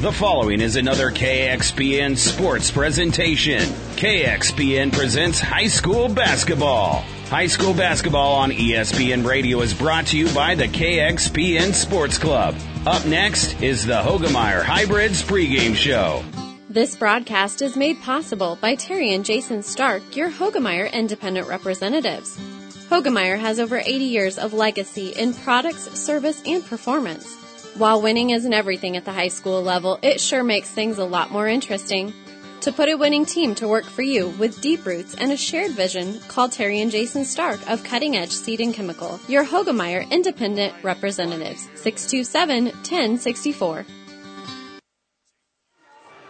The following is another KXPN sports presentation. KXPN presents high school basketball. High school basketball on ESPN Radio is brought to you by the KXPN Sports Club. Up next is the Hoegemeyer Hybrids pregame show. This broadcast is made possible by Terry and Jason Stark, your Hoegemeyer independent representatives. Hoegemeyer has over 80 years of legacy in products, service, and performance. While winning isn't everything at the high school level, it sure makes things a lot more interesting. To put a winning team to work for you with deep roots and a shared vision, call Terry and Jason Stark of Cutting Edge Seed and Chemical, your Hoegemeyer Independent Representatives, 627-1064.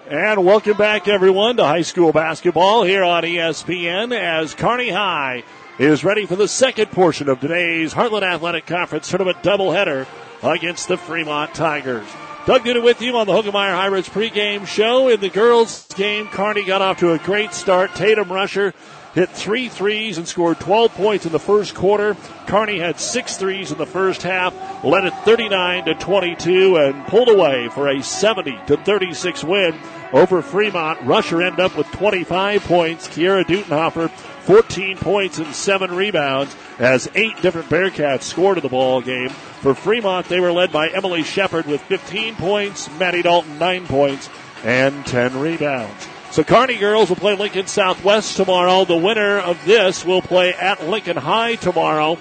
And welcome back, everyone, to high school basketball here on ESPN as Kearney High is ready for the second portion of today's Heartland Athletic Conference Tournament doubleheader against the Fremont Tigers. Doug Duda with you on the Hoegemeyer Hybrids pregame show. In the girls' game, Kearney got off to a great start. Tatum Rusher hit three threes and scored 12 points in the first quarter. Kearney had six threes in the first half, led it 39 to 22, and pulled away for a 70 to 36 win over Fremont. Rusher ended up with 25 points. Kiera Dutenhofer 14 points and seven rebounds as eight different Bearcats scored in the ball game. For Fremont, they were led by Emily Shepard with 15 points, Maddie Dalton 9 points, and 10 rebounds. So Kearney girls will play Lincoln Southwest tomorrow. The winner of this will play at Lincoln High tomorrow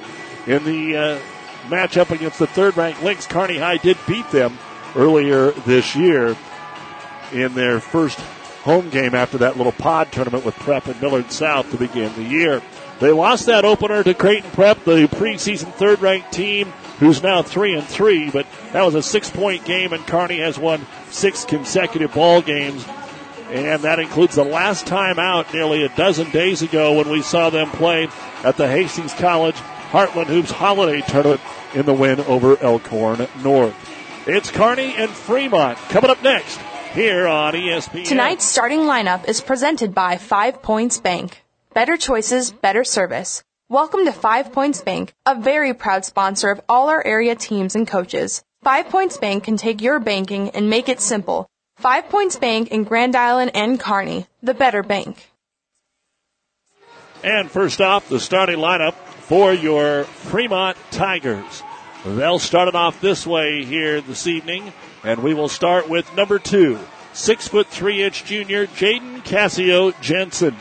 in the uh, matchup against the third-ranked Lynx. Carney High did beat them earlier this year in their first home game after that little pod tournament with Prep and Millard South to begin the year. They lost that opener to Creighton Prep, the preseason third-ranked team, who's now three and three. But that was a six-point game, and Kearney has won six consecutive ball games, and that includes the last time out nearly a dozen days ago when we saw them play at the Hastings College Heartland Hoops Holiday Tournament in the win over Elkhorn North. It's Kearney and Fremont coming up next here on ESPN. Tonight's starting lineup is presented by Five Points Bank. Better choices, better service. Welcome to Five Points Bank, a very proud sponsor of all our area teams and coaches. Five Points Bank can take your banking and make it simple. Five Points Bank in Grand Island and Kearney, the better bank. And first off, the starting lineup for your Fremont Tigers. They'll start it off this way here this evening. And we will start with number two, six foot three inch junior Jaden Cassio Jensen,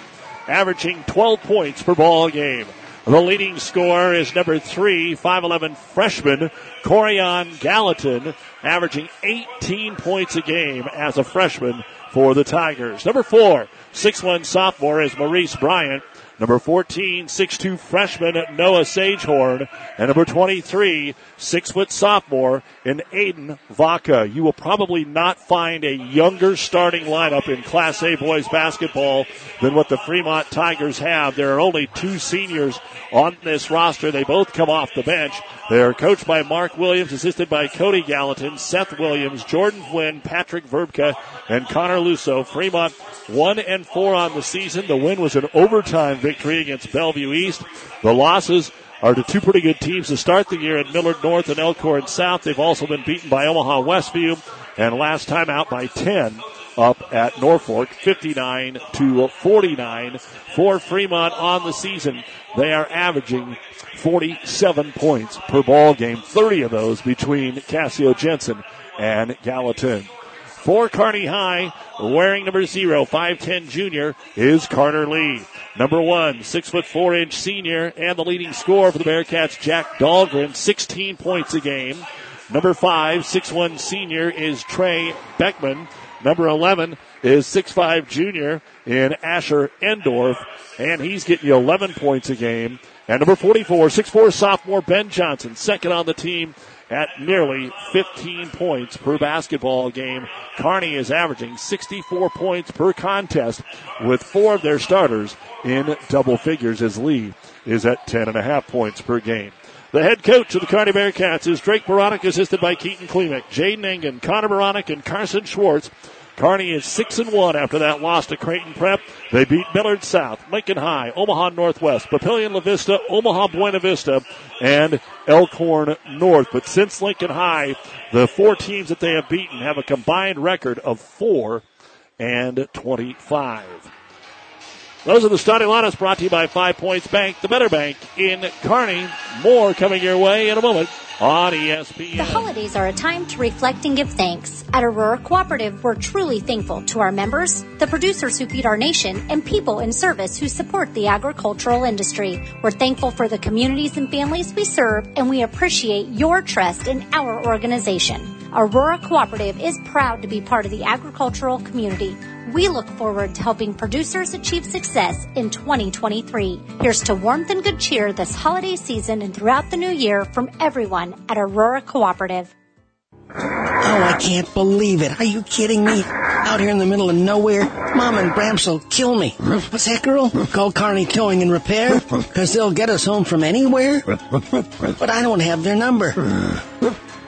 averaging 12 points per ball game. The leading scorer is number three, 5'11 freshman Corian Gallatin, averaging 18 points a game as a freshman for the Tigers. Number four, 6'1 sophomore is Maurice Bryant, Number 14, 6'2 freshman Noah Sagehorn. And number 23, 6 foot sophomore in Aiden Vaca. You will probably not find a younger starting lineup in Class A boys basketball than what the Fremont Tigers have. There are only two seniors on this roster. They both come off the bench. They are coached by Mark Williams, assisted by Cody Gallatin, Seth Williams, Jordan Flynn, Patrick Verbka, and Connor Lusso. Fremont one and four on the season. The win was an overtime victory against Bellevue East. The losses are to two pretty good teams to start the year at Millard North and Elkhorn South. They've also been beaten by Omaha Westview and last time out by 10 up at Norfolk, 59 to 49 for Fremont on the season. They are averaging 47 points per ball game, 30 of those between Cassio Jensen and Gallatin. For Kearney High, wearing number zero, 5'10 junior, is Carter Lee. Number one, six foot four inch senior, and the leading scorer for the Bearcats, Jack Dahlgren, 16 points a game. Number five, six one senior is Trey Beckman. Number 11 is six five junior in Asher Endorf, and he's getting you 11 points a game. And number 44, six four sophomore Ben Johnson, second on the team at nearly 15 points per basketball game. Kearney is averaging 64 points per contest with four of their starters in double figures as Lee is at 10 and a half points per game. The head coach of the Kearney Bearcats is Drake Baranek, assisted by Keaton Klimek, Jaden Engen, Connor Baranek, and Carson Schwartz. Kearney is six and one after that loss to Creighton Prep. They beat Millard South, Lincoln High, Omaha Northwest, Papillion La Vista, Omaha Buena Vista, and Elkhorn North. But since Lincoln High, the four teams that they have beaten have a combined record of four and 25. Those are the starting lineups brought to you by Five Points Bank, the better bank in Kearney. More coming your way in a moment on ESPN. The holidays are a time to reflect and give thanks. At Aurora Cooperative, we're truly thankful to our members, the producers who feed our nation, and people in service who support the agricultural industry. We're thankful for the communities and families we serve, and we appreciate your trust in our organization. Aurora Cooperative is proud to be part of the agricultural community. We look forward to helping producers achieve success in 2023. Here's to warmth and good cheer this holiday season and throughout the new year from everyone at Aurora Cooperative. Oh, I can't believe it. Are you kidding me? Out here in the middle of nowhere, Mom and Bramps will kill me. What's that, girl? Call Kearney Towing and Repair? Because they'll get us home from anywhere? But I don't have their number.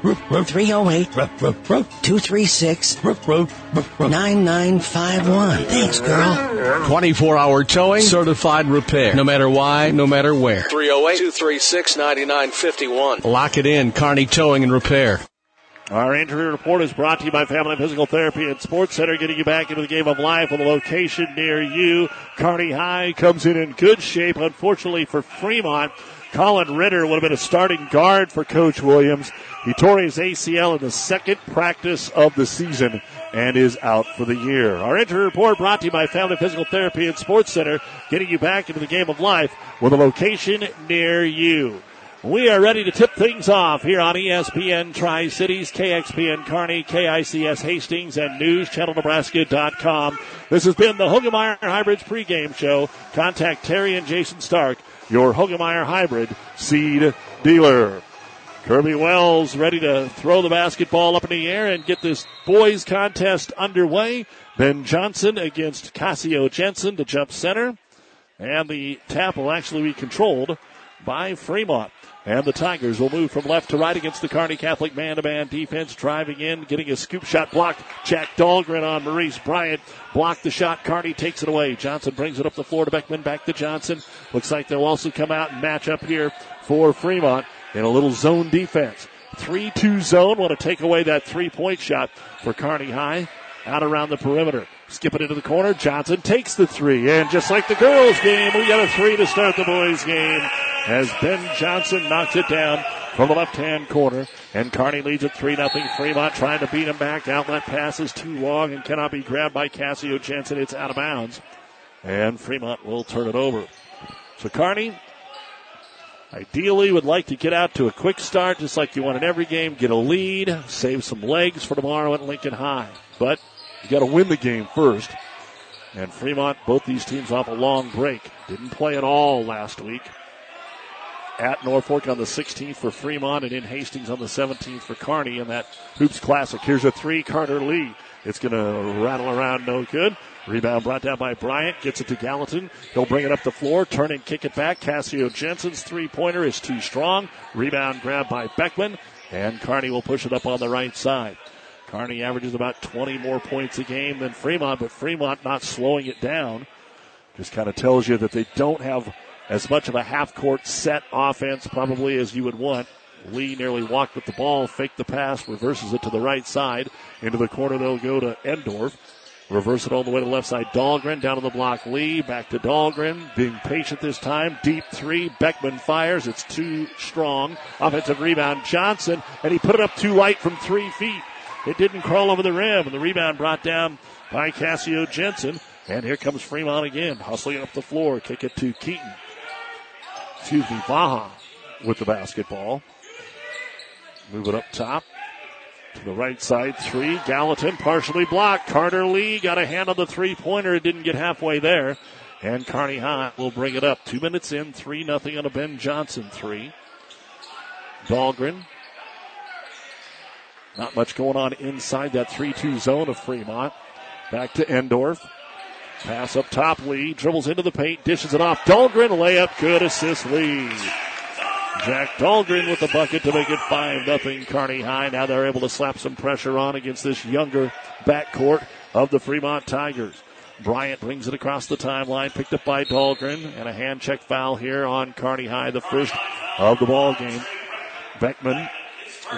308 236 9951. Thanks, girl. 24 hour towing, certified repair. No matter why, no matter where. 308 236 9951. Lock it in, Kearney Towing and Repair. Our injury report is brought to you by Family Physical Therapy and Sports Center, getting you back into the game of life with a location near you. Kearney High comes in in good shape. Unfortunately for Fremont, Colin Ritter would have been a starting guard for Coach Williams. He tore his ACL in the second practice of the season and is out for the year. Our injury report brought to you by Family Physical Therapy and Sports Center, getting you back into the game of life with a location near you. We are ready to tip things off here on ESPN Tri Cities, KXPN Kearney, KICS Hastings, and NewsChannelNebraska.com. This has been the Hoegemeyer Hybrids pregame show. Contact Terry and Jason Stark, your Hoegemeyer Hybrid seed dealer. Kirby Wells ready to throw the basketball up in the air and get this boys contest underway. Ben Johnson against Cassio Jensen to jump center. And the tap will actually be controlled by Fremont. And the Tigers will move from left to right against the Kearney Catholic man-to-man defense, driving in, getting a scoop shot blocked. Jack Dahlgren on Maurice Bryant. Blocked the shot. Kearney takes it away. Johnson brings it up the floor to Beckman. Back to Johnson. Looks like they'll also come out and match up here for Fremont in a little zone defense. 3-2 zone. Want to take away that three-point shot for Kearney High. Out around the perimeter. Skip it into the corner. Johnson takes the three. And just like the girls game, we got a three to start the boys game as Ben Johnson knocks it down from the left hand corner. And Kearney leads at 3 0. Fremont trying to beat him back. Outlet pass is too long and cannot be grabbed by Cassio Jensen. It's out of bounds. And Fremont will turn it over. So Kearney ideally would like to get out to a quick start, just like you want in every game, get a lead, save some legs for tomorrow at Lincoln High. But you got to win the game first. And Fremont, both these teams off a long break. Didn't play at all last week. At Norfolk on the 16th for Fremont and in Hastings on the 17th for Kearney in that Hoops Classic. Here's a three, Carter Lee. It's going to rattle around, no good. Rebound brought down by Bryant. Gets it to Gallatin. He'll bring it up the floor, turn and kick it back. Cassio Jensen's three pointer is too strong. Rebound grabbed by Beckman. And Kearney will push it up on the right side. Kearney averages about 20 more points a game than Fremont, but Fremont not slowing it down. Just kind of tells you that they don't have as much of a half court set offense probably as you would want. Lee nearly walked with the ball, faked the pass, reverses it to the right side. Into the corner they'll go to Endorf. Reverse it all the way to the left side. Dahlgren down to the block. Lee back to Dahlgren. Being patient this time. Deep three. Beckman fires. It's too strong. Offensive rebound. Johnson. And he put it up too light from three feet. It didn't crawl over the rim. And the rebound brought down by Cassio Jensen. And here comes Fremont again. Hustling up the floor. Kick it to Keaton. Excuse me, Vaha with the basketball. Move it up top. To the right side, three. Gallatin partially blocked. Carter Lee got a hand on the three pointer. It didn't get halfway there. And Kearney High will bring it up. Two minutes in, 3 nothing on a Ben Johnson three. Dahlgren. Not much going on inside that 3 2 zone of Fremont. Back to Endorf. Pass up top, Lee dribbles into the paint, dishes it off. Dahlgren layup, good assist, Lee. Jack Dahlgren with the bucket to make it 5 nothing. Kearney High. Now they're able to slap some pressure on against this younger backcourt of the Fremont Tigers. Bryant brings it across the timeline, picked up by Dahlgren, and a hand check foul here on Kearney High, the first of the ball game. Beckman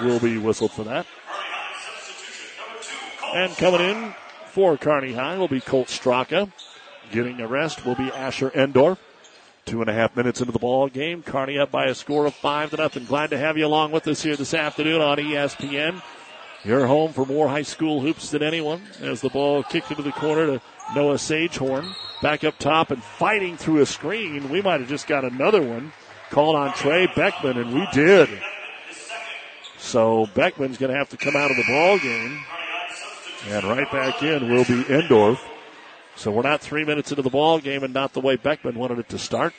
will be whistled for that. And coming in for Kearney High will be Colt Straka. Getting a rest will be Asher Endorf. Two and a half minutes into the ball game. Kearney up by a score of five to nothing. Glad to have you along with us here this afternoon on ESPN. You're home for more high school hoops than anyone as the ball kicked into the corner to Noah Sagehorn. Back up top and fighting through a screen. We might have just got another one called on Trey Beckman, and we did. So Beckman's going to have to come out of the ball game. And right back in will be Endorf. So we're not three minutes into the ball game and not the way Beckman wanted it to start.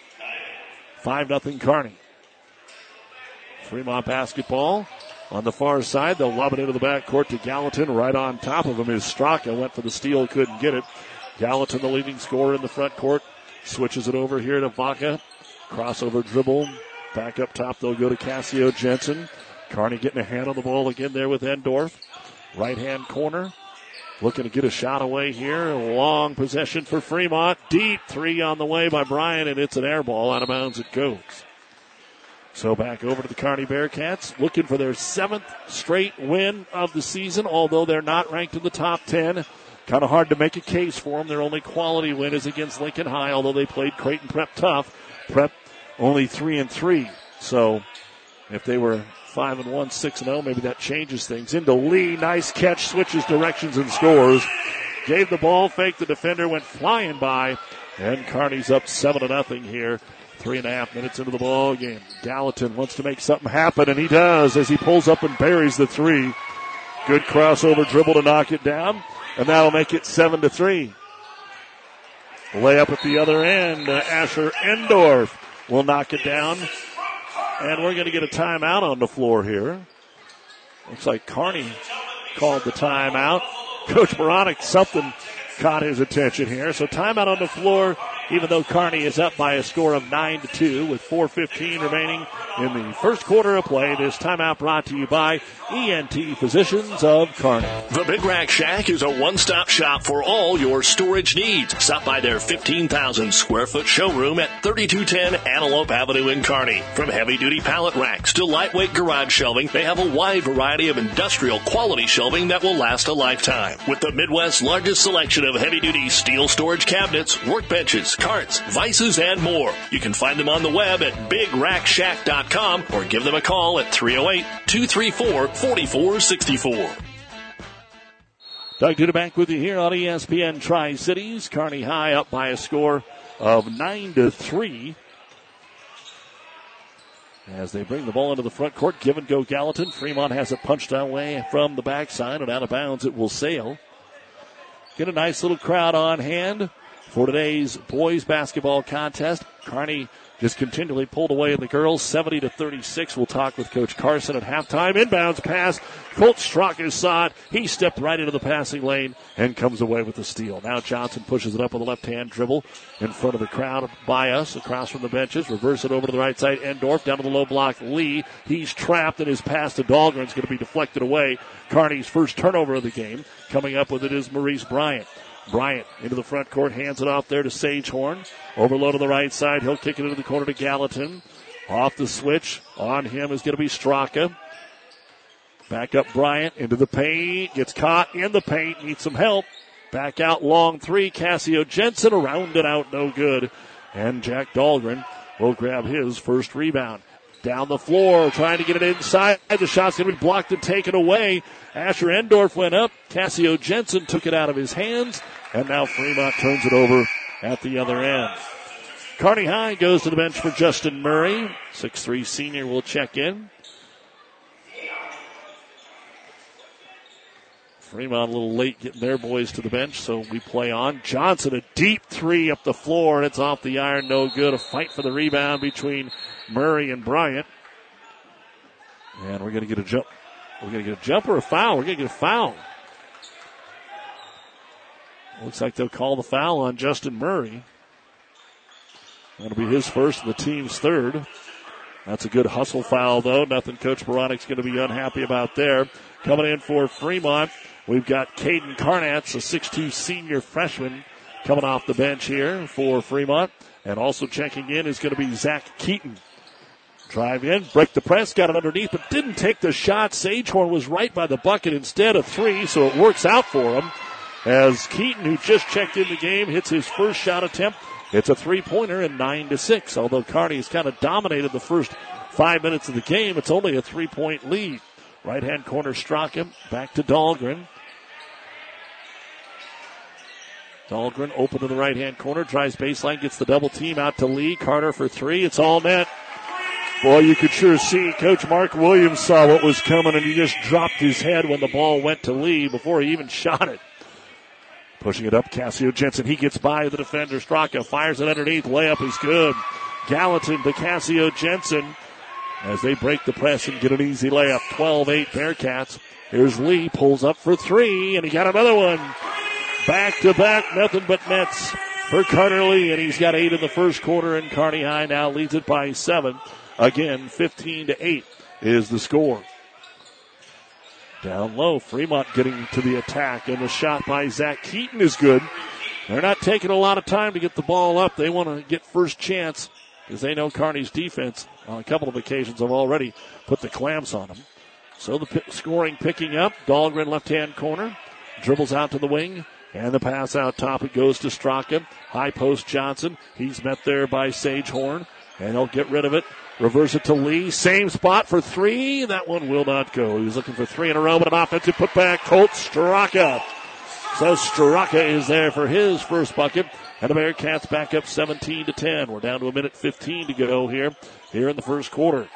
Five nothing Kearney. Fremont basketball on the far side. They'll lob it into the back court to Gallatin. Right on top of him is Straka. Went for the steal, couldn't get it. Gallatin, the leading scorer in the front court, switches it over here to Vaca. Crossover dribble. Back up top, they'll go to Cassio Jensen. Kearney getting a hand on the ball again there with Endorf. Right hand corner. Looking to get a shot away here. Long possession for Fremont. Deep three on the way by Bryan, and it's an air ball. Out of bounds it goes. So back over to the Kearney Bearcats, looking for their seventh straight win of the season, although they're not ranked in the top 10. Kind of hard to make a case for them. Their only quality win is against Lincoln High, although they played Creighton Prep tough. Prep only three and three. So if they were five and one, six and zero, oh, maybe that changes things. Into Lee, nice catch, switches directions and scores. Gave the ball fake. The defender went flying by, and Kearney's up seven to nothing here. Three and a half minutes into the ball game. Gallatin wants to make something happen, and he does as he pulls up and buries the three. Good crossover dribble to knock it down, and that'll make it seven to three. Layup at the other end. Uh, Asher Endorf will knock it down, and we're going to get a timeout on the floor here. Looks like Kearney called the timeout. Coach Baranek, something caught his attention here. So timeout on the floor even though Kearney is up by a score of 9 to 2 with 4.15 remaining in the first quarter of play. This timeout brought to you by ENT Physicians of Kearney. The Big Rack Shack is a one-stop shop for all your storage needs. Stop by their 15,000 square foot showroom at 3210 Antelope Avenue in Kearney. From heavy-duty pallet racks to lightweight garage shelving, they have a wide variety of industrial quality shelving that will last a lifetime. With the Midwest's largest selection of heavy-duty steel storage cabinets, workbenches, carts, vices, and more. You can find them on the web at BigRackShack.com or give them a call at 308 234 4464. Doug Duda back with you here on ESPN Tri Cities. Kearney High up by a score of 9 to 3. As they bring the ball into the front court, give and go Gallatin. Fremont has it punched away from the backside and out of bounds. It will sail. Get a nice little crowd on hand for today's boys basketball contest. Kearney just continually pulled away in the girls, 70 to 36. We'll talk with Coach Carson at halftime. Inbounds pass. Colt Straka saw it. He stepped right into the passing lane and comes away with the steal. Now Johnson pushes it up with a left hand dribble in front of the crowd by us across from the benches. Reverse it over to the right side. Endorf down to the low block. Lee. He's trapped and his pass to Dahlgren is going to be deflected away. Kearney's first turnover of the game. Coming up with it is Maurice Bryant. Bryant into the front court, hands it off there to Sagehorn. Overload on the right side. He'll kick it into the corner to Gallatin. Off the switch. On him is going to be Straka. Back up Bryant into the paint. Gets caught in the paint. Needs some help. Back out long three. Cassio Jensen around and out. No good. And Jack Dahlgren will grab his first rebound. Down the floor, trying to get it inside. The shot's going to be blocked and taken away. Asher Endorf went up. Cassio Jensen took it out of his hands. And now Fremont turns it over at the other end. Kearney High goes to the bench for Justin Murray. Six-three senior will check in. Fremont a little late getting their boys to the bench, so we play on. Johnson, a deep three up the floor, and it's off the iron, no good. A fight for the rebound between Murray and Bryant. And we're going to get a jump. We're going to get a jump or a foul. We're going to get a foul. Looks like they'll call the foul on Justin Murray. That'll be his first and the team's third. That's a good hustle foul, though. Nothing Coach Baranek's going to be unhappy about there. Coming in for Fremont, we've got Caden Carnatz, a 6'2 senior freshman, coming off the bench here for Fremont. And also checking in is going to be Zach Keaton. Drive in, break the press, got it underneath, but didn't take the shot. Sagehorn was right by the bucket instead of three, so it works out for him. As Keaton, who just checked in the game, hits his first shot attempt. It's a three pointer and nine to six. Although Kearney has kind of dominated the first five minutes of the game, it's only a three point lead. Right hand corner Straka, back to Dahlgren. Dahlgren open to the right hand corner, drives baseline, gets the double team out to Lee. Carter for three. It's all net. Boy, you could sure see Coach Mark Williams saw what was coming and he just dropped his head when the ball went to Lee before he even shot it. Pushing it up, Cassio Jensen. He gets by the defender. Straka fires it underneath. Layup is good. Gallatin to Cassio Jensen as they break the press and get an easy layup. 12-8 Bearcats. Here's Lee, pulls up for three, and he got another one. Back to back, nothing but nets for Carter Lee, and he's got eight in the first quarter, and Kearney High now leads it by seven. Again, 15 to 8 is the score. Down low, Fremont getting to the attack, and the shot by Zach Keaton is good. They're not taking a lot of time to get the ball up. They want to get first chance because they know Kearney's defense on a couple of occasions have already put the clamps on them. So the p- scoring picking up. Dahlgren left hand corner. Dribbles out to the wing. And the pass out top. It goes to Straka. High post Johnson. He's met there by Sagehorn. And he'll get rid of it. Reverse it to Lee. Same spot for three. That one will not go. He was looking for three in a row, but an offensive putback. Colt Straka. So Straka is there for his first bucket. And the Bearcats back up 17 to 10. We're down to a minute 15 to go here, here in the first quarter.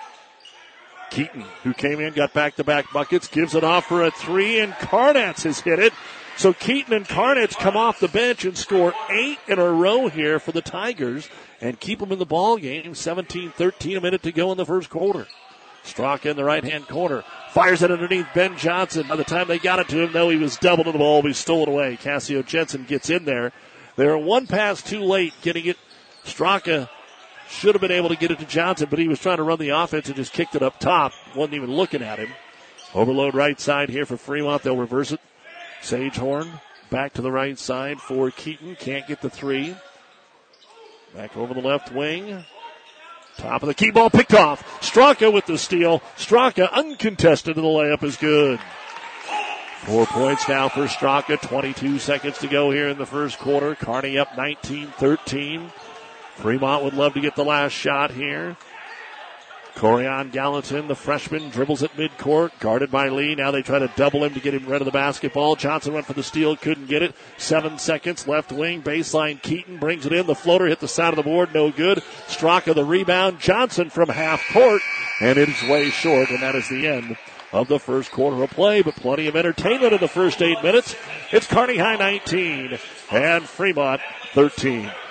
Keaton, who came in, got back to back buckets, gives it off for a three, and Carnatz has hit it. So Keaton and Carnatz come off the bench and score eight in a row here for the Tigers and keep them in the ball game. 17-13, a minute to go in the first quarter. Straka in the right hand corner. Fires it underneath Ben Johnson. By the time they got it to him, though, he was doubled to the ball. He stole it away. Cassio Jensen gets in there. They're one pass too late getting it. Straka uh, should have been able to get it to Johnson, but he was trying to run the offense and just kicked it up top. Wasn't even looking at him. Overload right side here for Fremont. They'll reverse it. Sagehorn back to the right side for Keaton. Can't get the three. Back over the left wing. Top of the key ball picked off. Straka with the steal. Straka uncontested and the layup is good. Four points now for Straka. 22 seconds to go here in the first quarter. Kearney up 19-13. Fremont would love to get the last shot here. Corian Gallatin, the freshman, dribbles at midcourt, guarded by Lee. Now they try to double him to get him rid of the basketball. Johnson went for the steal, couldn't get it. Seven seconds, left wing, baseline. Keaton brings it in. The floater hit the side of the board, no good. Straka the rebound. Johnson from half court, and it is way short, and that is the end of the first quarter of play, but plenty of entertainment in the first eight minutes. It's Kearney High 19 and Fremont 13.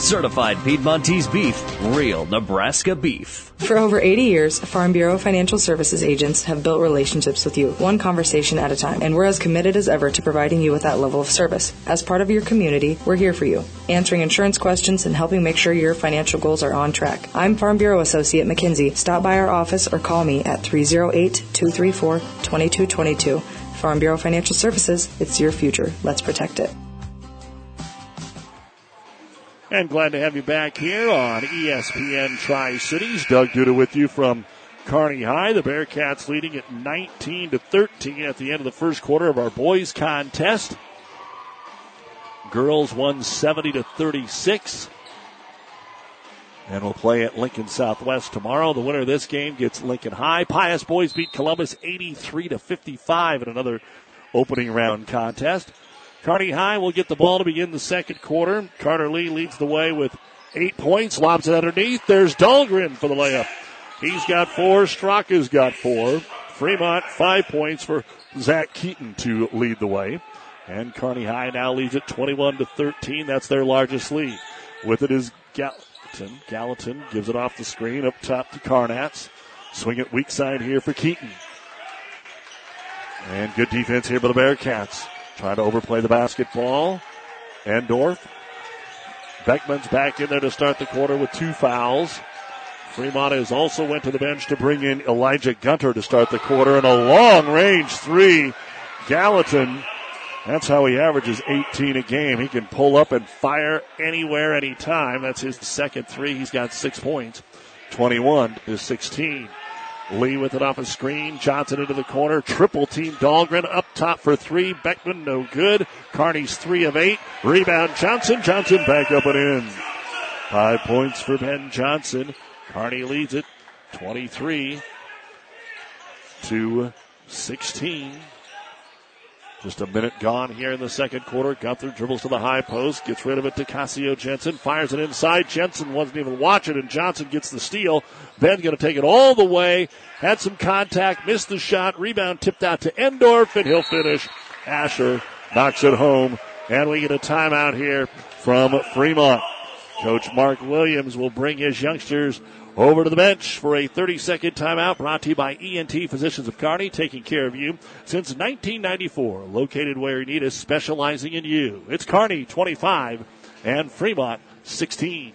Certified Piedmontese beef, real Nebraska beef. For over 80 years, Farm Bureau Financial Services agents have built relationships with you, one conversation at a time, and we're as committed as ever to providing you with that level of service. As part of your community, we're here for you, answering insurance questions and helping make sure your financial goals are on track. I'm Farm Bureau Associate McKinsey. Stop by our office or call me at 308 234 2222. Farm Bureau Financial Services, it's your future. Let's protect it. And glad to have you back here on ESPN Tri Cities. Doug Duda with you from Kearney High. The Bearcats leading at 19 to 13 at the end of the first quarter of our boys contest. Girls won 70 to 36. And we'll play at Lincoln Southwest tomorrow. The winner of this game gets Lincoln High. Pius boys beat Columbus 83 to 55 in another opening round contest. Kearney High will get the ball to begin the second quarter. Carter Lee leads the way with eight points, lobs it underneath. There's Dahlgren for the layup. He's got four. Straka's got four. Fremont, five points for Zach Keaton to lead the way. And Kearney High now leads it 21 to 13. That's their largest lead. With it is Gallatin. Gallatin gives it off the screen up top to Carnatz. Swing it weak side here for Keaton. And good defense here by the Bearcats. Trying to overplay the basketball. Endorf. Beckman's back in there to start the quarter with two fouls. Fremont has also went to the bench to bring in Elijah Gunter to start the quarter and a long range three. Gallatin, that's how he averages 18 a game. He can pull up and fire anywhere, anytime. That's his second three. He's got six points. 21 to 16. Lee with it off a screen. Johnson into the corner. Triple team Dahlgren up top for three. Beckman no good. Kearney's three of eight. Rebound Johnson. Johnson back up and in. Five points for Ben Johnson. Kearney leads it 23 to 16. Just a minute gone here in the second quarter. Gunther dribbles to the high post, gets rid of it to Cassio Jensen, fires it inside. Jensen wasn't even watching, and Johnson gets the steal. Ben going to take it all the way. Had some contact, missed the shot. Rebound tipped out to Endorf, and he'll finish. Asher knocks it home, and we get a timeout here from Fremont. Coach Mark Williams will bring his youngsters over to the bench for a 30 second timeout brought to you by ENT Physicians of Kearney, taking care of you since 1994. Located where you need us, specializing in you. It's Kearney 25 and Fremont 16.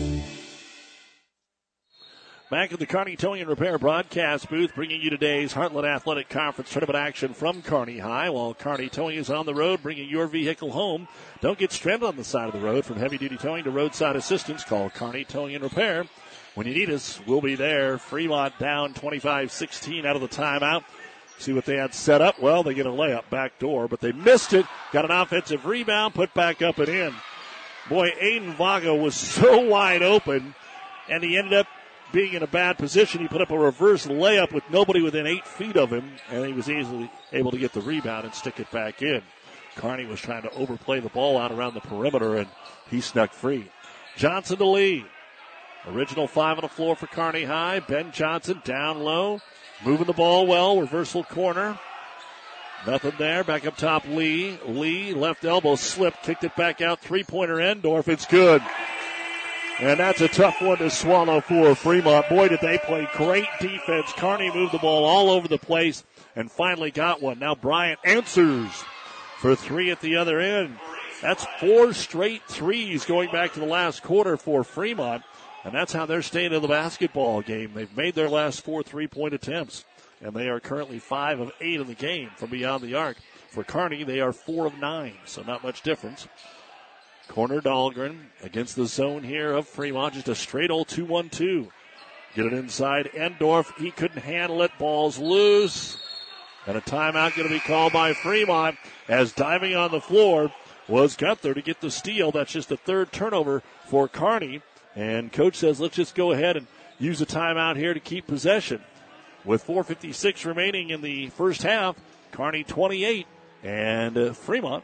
Back at the Kearney Towing and Repair broadcast booth, bringing you today's Heartland Athletic Conference tournament action from Kearney High. While Kearney Towing is on the road, bringing your vehicle home. Don't get stranded on the side of the road. From heavy duty towing to roadside assistance, call Kearney Towing and Repair. When you need us, we'll be there. Fremont down 25-16 out of the timeout. See what they had set up. Well, they get a layup back door, but they missed it. Got an offensive rebound, put back up and in. Boy, Aiden Vaga was so wide open, and he ended up being in a bad position. He put up a reverse layup with nobody within eight feet of him, and he was easily able to get the rebound and stick it back in. Kearney was trying to overplay the ball out around the perimeter, and he snuck free. Johnson to lead. Original five on the floor for Kearney High. Ben Johnson down low, moving the ball well. Reversal corner. Nothing there. Back up top, Lee. Lee, left elbow slip, kicked it back out. Three pointer Endorf. It's good. And that's a tough one to swallow for Fremont. Boy, did they play great defense. Kearney moved the ball all over the place and finally got one. Now Bryant answers for three at the other end. That's four straight threes going back to the last quarter for Fremont. And that's how they're staying in the basketball game. They've made their last four three point attempts. And they are currently five of eight in the game from beyond the arc. For Kearney, they are four of nine, so not much difference. Corner Dahlgren against the zone here of Fremont. Just a straight old 2 1 2. Get it inside. Endorf. He couldn't handle it. Ball's loose. And a timeout going to be called by Fremont as diving on the floor was Gunther to get the steal. That's just the third turnover for Kearney. And coach says, let's just go ahead and use a timeout here to keep possession. With 4.56 remaining in the first half, Kearney 28 and uh, Fremont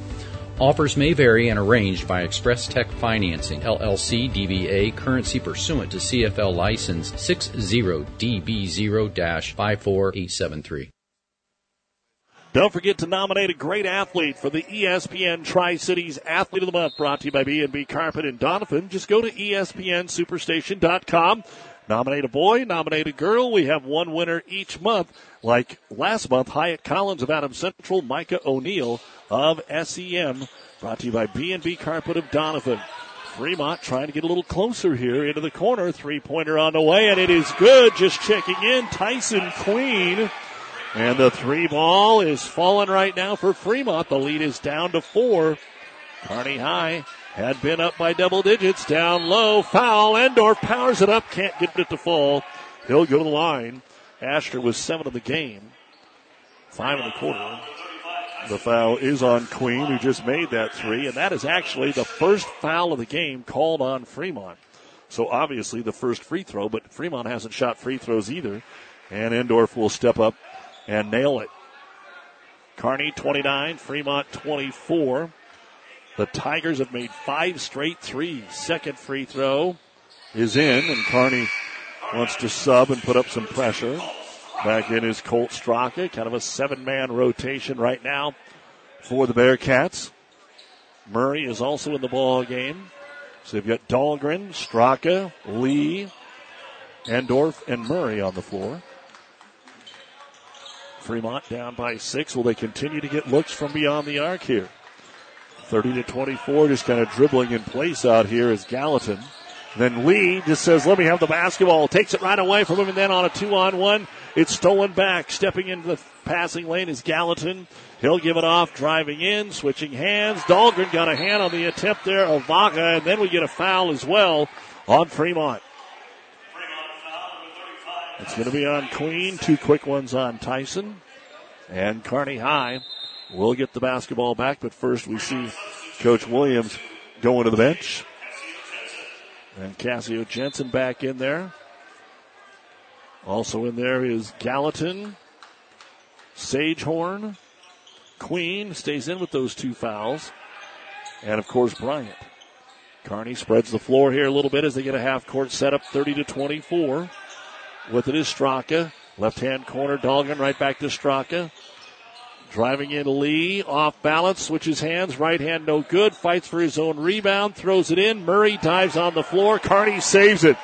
Offers may vary and arranged by Express Tech Financing, LLC DBA, currency pursuant to CFL license 60DB0-54873. Don't forget to nominate a great athlete for the ESPN Tri-Cities Athlete of the Month brought to you by B&B Carpet and Doniphan. Just go to ESPNSuperstation.com. Nominate a boy, nominate a girl. We have one winner each month. Like last month, Hyatt Collins of Adams Central, Micah O'Neill of SEM. Brought to you by B&B Carpet of Doniphan. Fremont trying to get a little closer here into the corner. Three pointer on the way, and it is good. Just checking in. Tyson Queen. And the three ball is falling right now for Fremont. The lead is down to four. Kearney High had been up by double digits. Down low. Foul. Endorf powers it up. Can't get it to fall. He'll go to the line. Asher was seven of the game. Five in the quarter. The foul is on Queen, who just made that three, and that is actually the first foul of the game called on Fremont. So obviously the first free throw, but Fremont hasn't shot free throws either. And Endorf will step up and nail it. Kearney 29, Fremont 24. The Tigers have made five straight threes. Second free throw is in, and Kearney wants to sub and put up some pressure. Back in is Colt Straka, kind of a seven man rotation right now for the Bearcats. Murray is also in the ball game. So they've got Dahlgren, Straka, Lee, Endorf, and Murray on the floor. Fremont down by six. Will they continue to get looks from beyond the arc here? 30 to 24, just kind of dribbling in place out here is Gallatin. Then Lee just says, let me have the basketball. Takes it right away from him and then on a two on one. It's stolen back. Stepping into the passing lane is Gallatin. He'll give it off, driving in, switching hands. Dahlgren got a hand on the attempt there of Vaca, and then we get a foul as well on Fremont. It's going to be on Queen. Two quick ones on Tyson. And Kearney High will get the basketball back, but first we see Coach Williams going to the bench. And Cassio Jensen back in there. Also in there is Gallatin, Sagehorn, Queen stays in with those two fouls, and of course Bryant. Kearney spreads the floor here a little bit as they get a half court set up 30 to 24. With it is Straka. Left hand corner, Dahlgren right back to Straka. Driving in Lee, off balance, switches hands, right hand no good, fights for his own rebound, throws it in. Murray dives on the floor. Kearney saves it.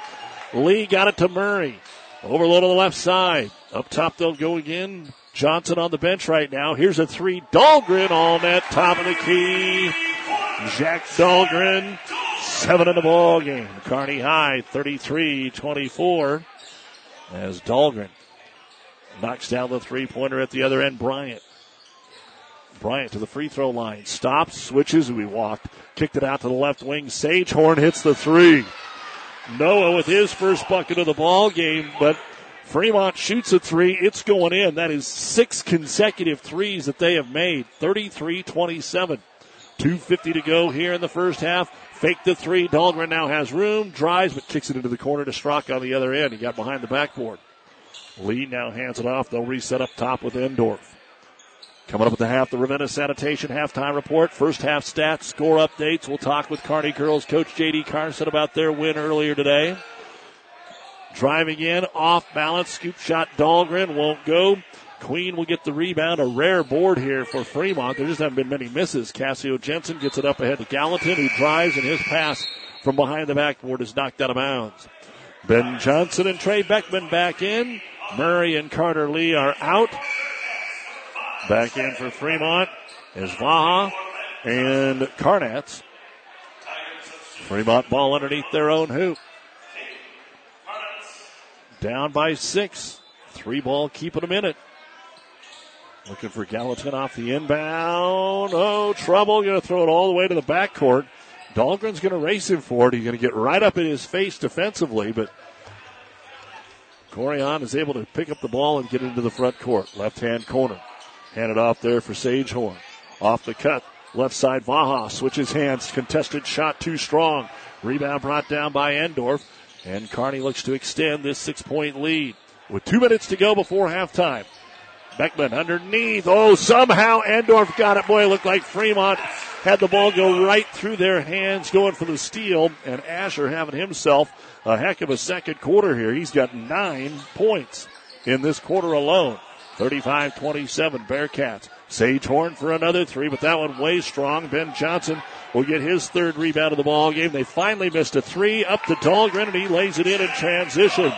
Lee got it to Murray. Overload on the left side. Up top they'll go again. Johnson on the bench right now. Here's a three. Dahlgren on that top of the key. Jack Dahlgren, seven in the ball game. Kearney High, 33-24 as Dahlgren knocks down the three pointer at the other end. Bryant. Bryant to the free throw line. Stops, switches. We walked. Kicked it out to the left wing. Sagehorn hits the three. Noah with his first bucket of the ball game, but Fremont shoots a three. It's going in. That is six consecutive threes that they have made. 33 27. 2.50 to go here in the first half. Fake the three. Dahlgren now has room, drives, but kicks it into the corner to Strock on the other end. He got behind the backboard. Lee now hands it off. They'll reset up top with Endorf. Coming up at the half, the Ravenna Sanitation halftime report. First half stats, score updates. We'll talk with Kearney Girls coach J.D. Carson about their win earlier today. Driving in, off balance, scoop shot. Dahlgren won't go. Queen will get the rebound. A rare board here for Fremont. There just haven't been many misses. Cassio Jensen gets it up ahead to Gallatin, who drives, and his pass from behind the backboard is knocked out of bounds. Ben Johnson and Trey Beckman back in. Murray and Carter Lee are out. Back in for Fremont is Vaha and Carnatz. Fremont ball underneath their own hoop. Down by six. Three ball keeping them in it. Looking for Gallatin off the inbound. Oh, trouble. Going to throw it all the way to the backcourt. Dahlgren's going to race him for it. He's going to get right up in his face defensively, but Corian is able to pick up the ball and get into the front court. Left hand corner. Hand it off there for Sagehorn. Off the cut. Left side, Vaha switches hands. Contested shot too strong. Rebound brought down by Endorf. And Kearney looks to extend this six point lead with two minutes to go before halftime. Beckman underneath. Oh, somehow Endorf got it. Boy, it looked like Fremont had the ball go right through their hands going for the steal. And Asher having himself a heck of a second quarter here. He's got nine points in this quarter alone. 35-27 Bearcats. Sagehorn for another three, but that one way strong. Ben Johnson will get his third rebound of the ball game. They finally missed a three up to Dahlgren and he lays it in in transition.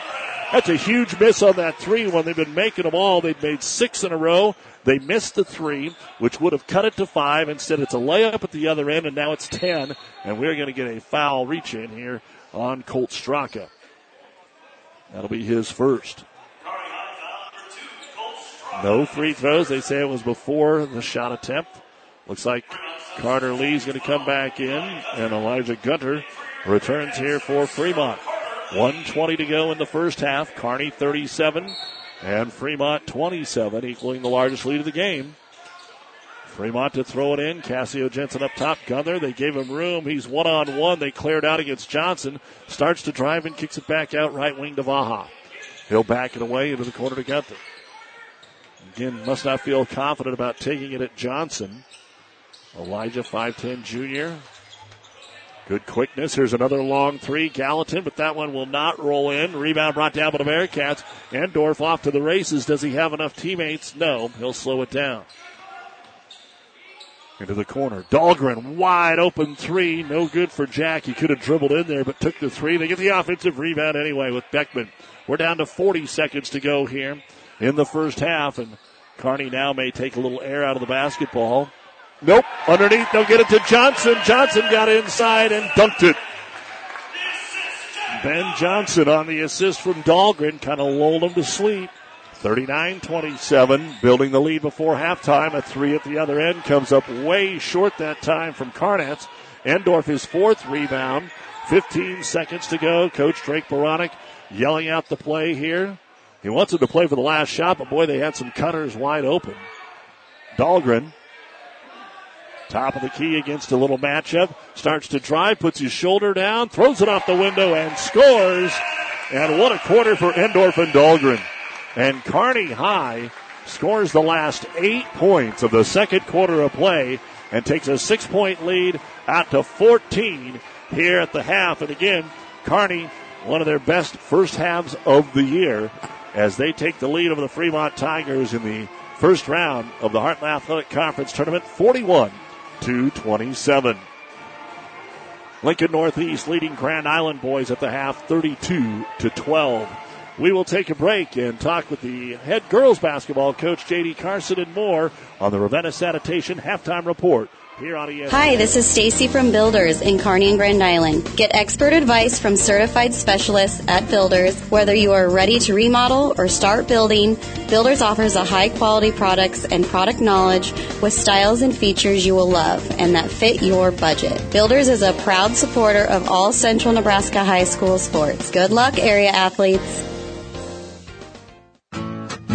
That's a huge miss on that three when they've been making them all. They've made six in a row. They missed the three, which would have cut it to five. Instead, it's a layup at the other end, and now it's 10. And we're going to get a foul reach in here on Colt Straka. That'll be his first. No free throws. They say it was before the shot attempt. Looks like Carter Lee's going to come back in, and Elijah Gunter returns here for Fremont. 120 to go in the first half. Kearney 37 and Fremont 27, equaling the largest lead of the game. Fremont to throw it in. Cassio Jensen up top. Gunter. They gave him room. He's one on one. They cleared out against Johnson. Starts to drive and kicks it back out right wing to Vaha. He'll back it away into the corner to Gunter. Again, must not feel confident about taking it at Johnson. Elijah, 5'10 junior. Good quickness. Here's another long three. Gallatin, but that one will not roll in. Rebound brought down by the Bearcats. Endorf off to the races. Does he have enough teammates? No. He'll slow it down. Into the corner. Dahlgren, wide open three. No good for Jack. He could have dribbled in there, but took the three. They get the offensive rebound anyway with Beckman. We're down to 40 seconds to go here in the first half, and Kearney now may take a little air out of the basketball. Nope. Underneath, they'll get it to Johnson. Johnson got inside and dunked it. Ben Johnson on the assist from Dahlgren kind of lulled him to sleep. 39-27, building the lead before halftime. A three at the other end comes up way short that time from Carnatz. Endorf his fourth rebound. 15 seconds to go. Coach Drake Baranek yelling out the play here. He wants him to play for the last shot, but boy, they had some cutters wide open. Dahlgren Top of the key against a little matchup. Starts to drive, puts his shoulder down, throws it off the window, and scores. And what a quarter for Endorf and Dahlgren. And Kearney High scores the last eight points of the second quarter of play and takes a six point lead out to 14 here at the half. And again, Kearney, one of their best first halves of the year as they take the lead over the Fremont Tigers in the first round of the Heartland Athletic Conference Tournament, 41 to 27. Lincoln Northeast leading Grand Island boys at the half 32 to 12. We will take a break and talk with the head girls basketball coach JD Carson and more on the Ravenna Sanitation halftime report. Hi, this is Stacy from Builders in Kearney and Grand Island. Get expert advice from certified specialists at Builders. Whether you are ready to remodel or start building, Builders offers a high quality products and product knowledge with styles and features you will love and that fit your budget. Builders is a proud supporter of all Central Nebraska high school sports. Good luck, area athletes.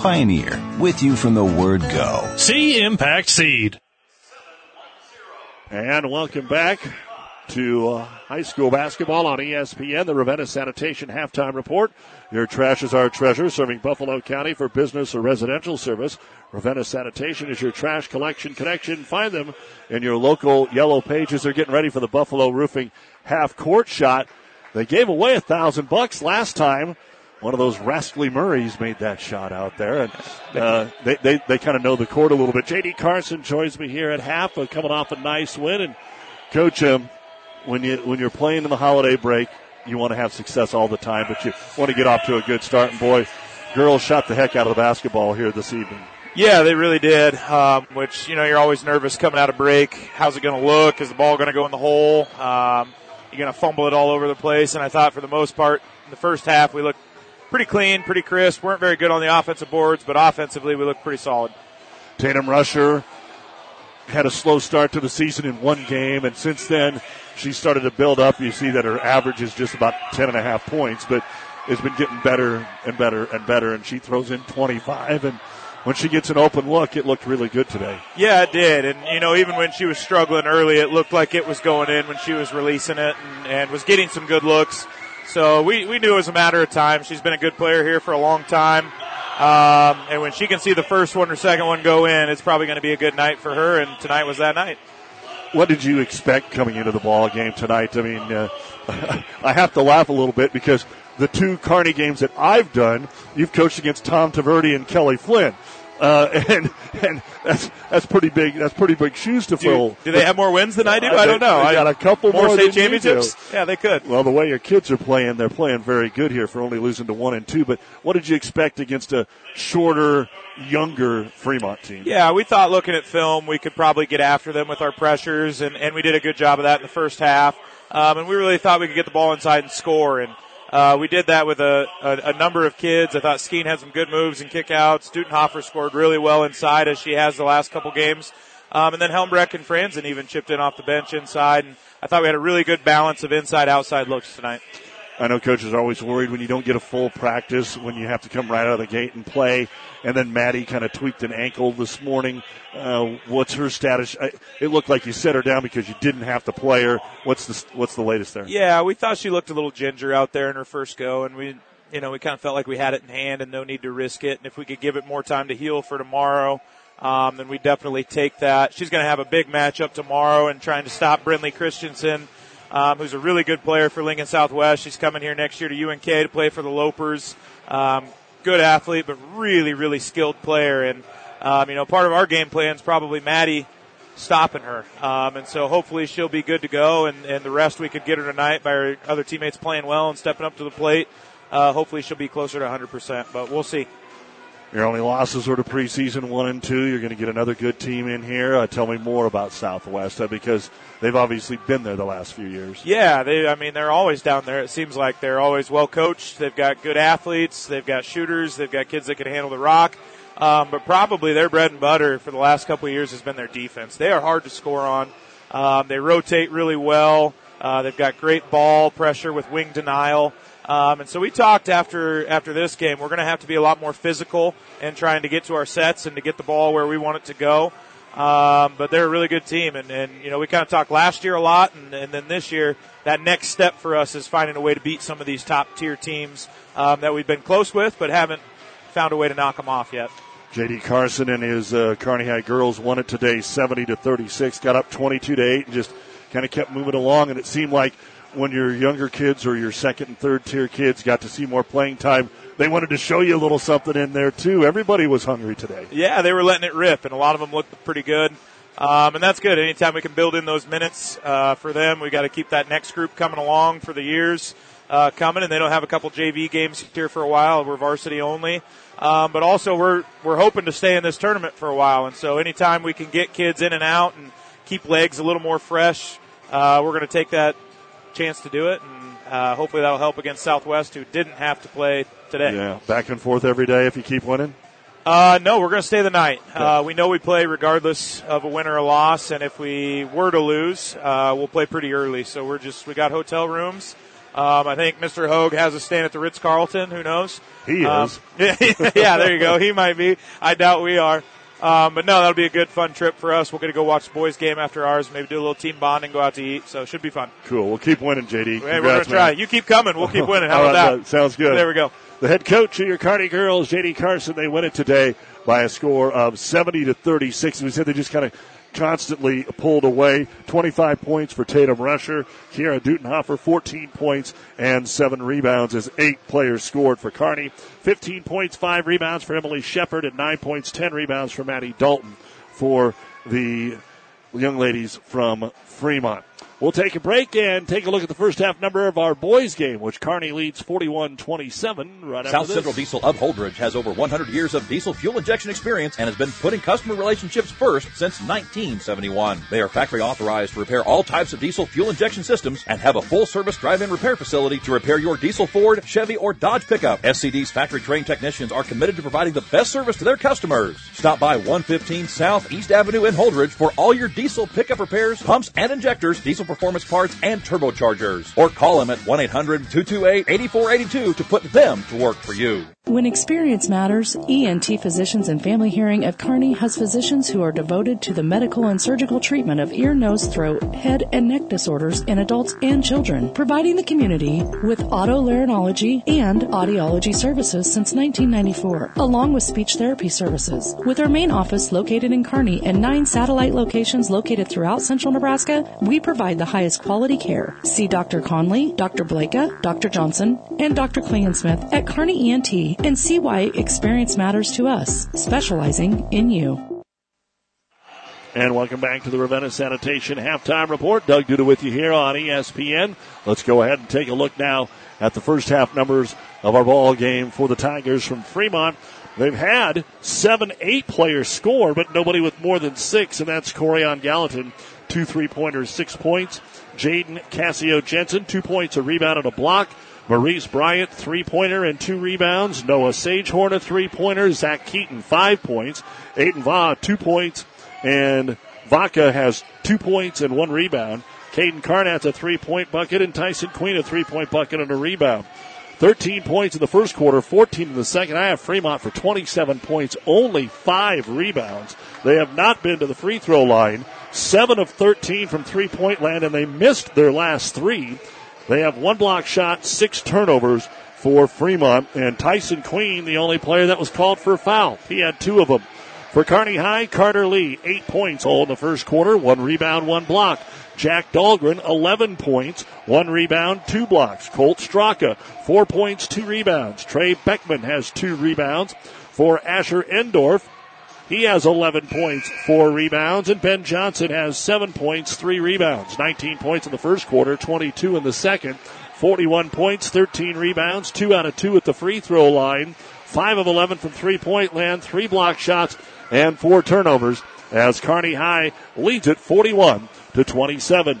Pioneer, with you from the word go. See Impact Seed. And welcome back to uh, high school basketball on ESPN, the Ravenna Sanitation Halftime Report. Your trash is our treasure, serving Buffalo County for business or residential service. Ravenna Sanitation is your trash collection connection. Find them in your local yellow pages. They're getting ready for the Buffalo Roofing half court shot. They gave away a thousand bucks last time one of those rascally Murrays made that shot out there, and uh, they they, they kind of know the court a little bit. J.D. Carson joins me here at half, uh, coming off a nice win. And coach, um, when you when you're playing in the holiday break, you want to have success all the time, but you want to get off to a good start. And boy, girls shot the heck out of the basketball here this evening. Yeah, they really did. Um, which you know you're always nervous coming out of break. How's it going to look? Is the ball going to go in the hole? Um, you're going to fumble it all over the place. And I thought for the most part, in the first half, we looked pretty clean, pretty crisp. weren't very good on the offensive boards, but offensively we looked pretty solid. Tatum Rusher had a slow start to the season in one game, and since then she started to build up. You see that her average is just about ten and a half points, but it's been getting better and better and better. And she throws in 25, and when she gets an open look, it looked really good today. Yeah, it did. And, you know, even when she was struggling early, it looked like it was going in when she was releasing it and, and was getting some good looks. So we, we knew it was a matter of time. She's been a good player here for a long time. Um, and when she can see the first one or second one go in, it's probably going to be a good night for her. And tonight was that night. What did you expect coming into the ball game tonight? I mean, uh, I have to laugh a little bit because the two Kearney games that I've done, you've coached against Tom Taverdi and Kelly Flynn. Uh, and and that's that's pretty big. That's pretty big shoes to fill. Do, do they have more wins than I do? I, don't know. I got a couple more, more state championships. Yeah, they could. Well, the way your kids are playing, they're playing very good here for only losing to one and two. But what did you expect against a shorter, younger Fremont team? Yeah, we thought looking at film, we could probably get after them with our pressures, and, and we did a good job of that in the first half. Um, and we really thought we could get the ball inside and score. And uh, we did that with a, a, a, number of kids. I thought Skeen had some good moves and kickouts. Dudenhofer scored really well inside as she has the last couple games. Um, and then Helmbrecht and Franzen even chipped in off the bench inside. And I thought we had a really good balance of inside outside looks tonight. I know coaches are always worried when you don't get a full practice, when you have to come right out of the gate and play. And then Maddie kind of tweaked an ankle this morning. Uh, what's her status? I, it looked like you set her down because you didn't have to play her. What's the What's the latest there? Yeah, we thought she looked a little ginger out there in her first go, and we, you know, we kind of felt like we had it in hand and no need to risk it. And if we could give it more time to heal for tomorrow, um, then we definitely take that. She's going to have a big matchup tomorrow and trying to stop Brinley Christensen um, who's a really good player for Lincoln Southwest. She's coming here next year to UNK to play for the Lopers. Um, good athlete, but really, really skilled player. And, um, you know, part of our game plan is probably Maddie stopping her. Um, and so hopefully she'll be good to go. And, and the rest we could get her tonight by her other teammates playing well and stepping up to the plate. Uh, hopefully she'll be closer to 100%, but we'll see. Your only losses were to preseason one and two. You're going to get another good team in here. Uh, tell me more about Southwest uh, because they've obviously been there the last few years. Yeah, they. I mean, they're always down there. It seems like they're always well coached. They've got good athletes. They've got shooters. They've got kids that can handle the rock. Um, but probably their bread and butter for the last couple of years has been their defense. They are hard to score on. Um, they rotate really well. Uh, they've got great ball pressure with wing denial. Um, and so we talked after after this game. We're going to have to be a lot more physical and trying to get to our sets and to get the ball where we want it to go. Um, but they're a really good team, and, and you know we kind of talked last year a lot, and, and then this year that next step for us is finding a way to beat some of these top tier teams um, that we've been close with, but haven't found a way to knock them off yet. JD Carson and his uh, Kearney High girls won it today, 70 to 36. Got up 22 to eight, and just kind of kept moving along. And it seemed like when your younger kids or your second and third tier kids got to see more playing time, they wanted to show you a little something in there too. Everybody was hungry today. Yeah, they were letting it rip, and a lot of them looked pretty good. Um, and that's good. Anytime we can build in those minutes uh, for them, we got to keep that next group coming along for the years uh, coming. And they don't have a couple JV games here for a while. We're varsity only, um, but also we're we're hoping to stay in this tournament for a while. And so anytime we can get kids in and out and keep legs a little more fresh, uh, we're going to take that chance to do it, and uh, hopefully that'll help against Southwest, who didn't have to play today. Yeah, back and forth every day if you keep winning. Uh, no, we're going to stay the night. Uh, we know we play regardless of a win or a loss, and if we were to lose, uh, we'll play pretty early. So we're just we got hotel rooms. Um, I think Mr. Hogue has a stand at the Ritz Carlton. Who knows? He um, is. yeah, there you go. He might be. I doubt we are. Um, but no, that'll be a good, fun trip for us. We're going to go watch the boys' game after ours. Maybe do a little team bonding, go out to eat. So it should be fun. Cool. We'll keep winning, JD. Hey, we're going to try. You keep coming. We'll keep winning. How about that? Sounds good. There we go. The head coach of your Kearney girls, JD Carson, they win it today by a score of 70 to 36. We said they just kind of constantly pulled away. 25 points for Tatum Rusher. Kiara Dutenhofer, 14 points and seven rebounds as eight players scored for Kearney. 15 points, five rebounds for Emily Shepard, and nine points, 10 rebounds for Maddie Dalton for the young ladies from Fremont. We'll take a break and take a look at the first half number of our boys game, which Kearney leads 41-27 right South Central. Diesel of Holdrege has over 100 years of diesel fuel injection experience and has been putting customer relationships first since 1971. They are factory authorized to repair all types of diesel fuel injection systems and have a full service drive-in repair facility to repair your diesel Ford, Chevy, or Dodge pickup. SCD's factory trained technicians are committed to providing the best service to their customers. Stop by 115 South East Avenue in Holdrege for all your diesel pickup repairs, pumps, and injectors, diesel performance parts and turbochargers. Or call them at 1-800-228-8482 to put them to work for you. When experience matters, ENT Physicians and Family Hearing of Kearney has physicians who are devoted to the medical and surgical treatment of ear, nose, throat, head, and neck disorders in adults and children, providing the community with otolaryngology and audiology services since 1994, along with speech therapy services. With our main office located in Kearney and nine satellite locations located throughout central Nebraska, we provide the highest quality care. See Dr. Conley, Dr. Blaka, Dr. Johnson, and Dr. Klingensmith at Kearney ENT and see why experience matters to us, specializing in you. And welcome back to the Ravenna Sanitation Halftime Report. Doug Duda with you here on ESPN. Let's go ahead and take a look now at the first half numbers of our ball game for the Tigers from Fremont. They've had seven, eight players score, but nobody with more than six, and that's Corian Gallatin. Two three pointers, six points. Jaden Cassio Jensen, two points, a rebound, and a block. Maurice Bryant, three pointer and two rebounds. Noah Sagehorn, a three pointer. Zach Keaton, five points. Aiden Va, two points. And Vaca has two points and one rebound. Caden Carnatz a three point bucket, and Tyson Queen a three point bucket and a rebound. 13 points in the first quarter, 14 in the second. I have Fremont for 27 points, only five rebounds. They have not been to the free throw line. Seven of 13 from three point land, and they missed their last three. They have one block shot, six turnovers for Fremont, and Tyson Queen, the only player that was called for a foul. He had two of them. For Kearney High, Carter Lee, eight points all in the first quarter, one rebound, one block. Jack Dahlgren, 11 points, one rebound, two blocks. Colt Straka, four points, two rebounds. Trey Beckman has two rebounds. For Asher Endorf, he has 11 points, four rebounds, and Ben Johnson has seven points, three rebounds. 19 points in the first quarter, 22 in the second. 41 points, 13 rebounds, two out of two at the free throw line. Five of 11 from three point land, three block shots, and four turnovers as Kearney High leads it 41 to 27.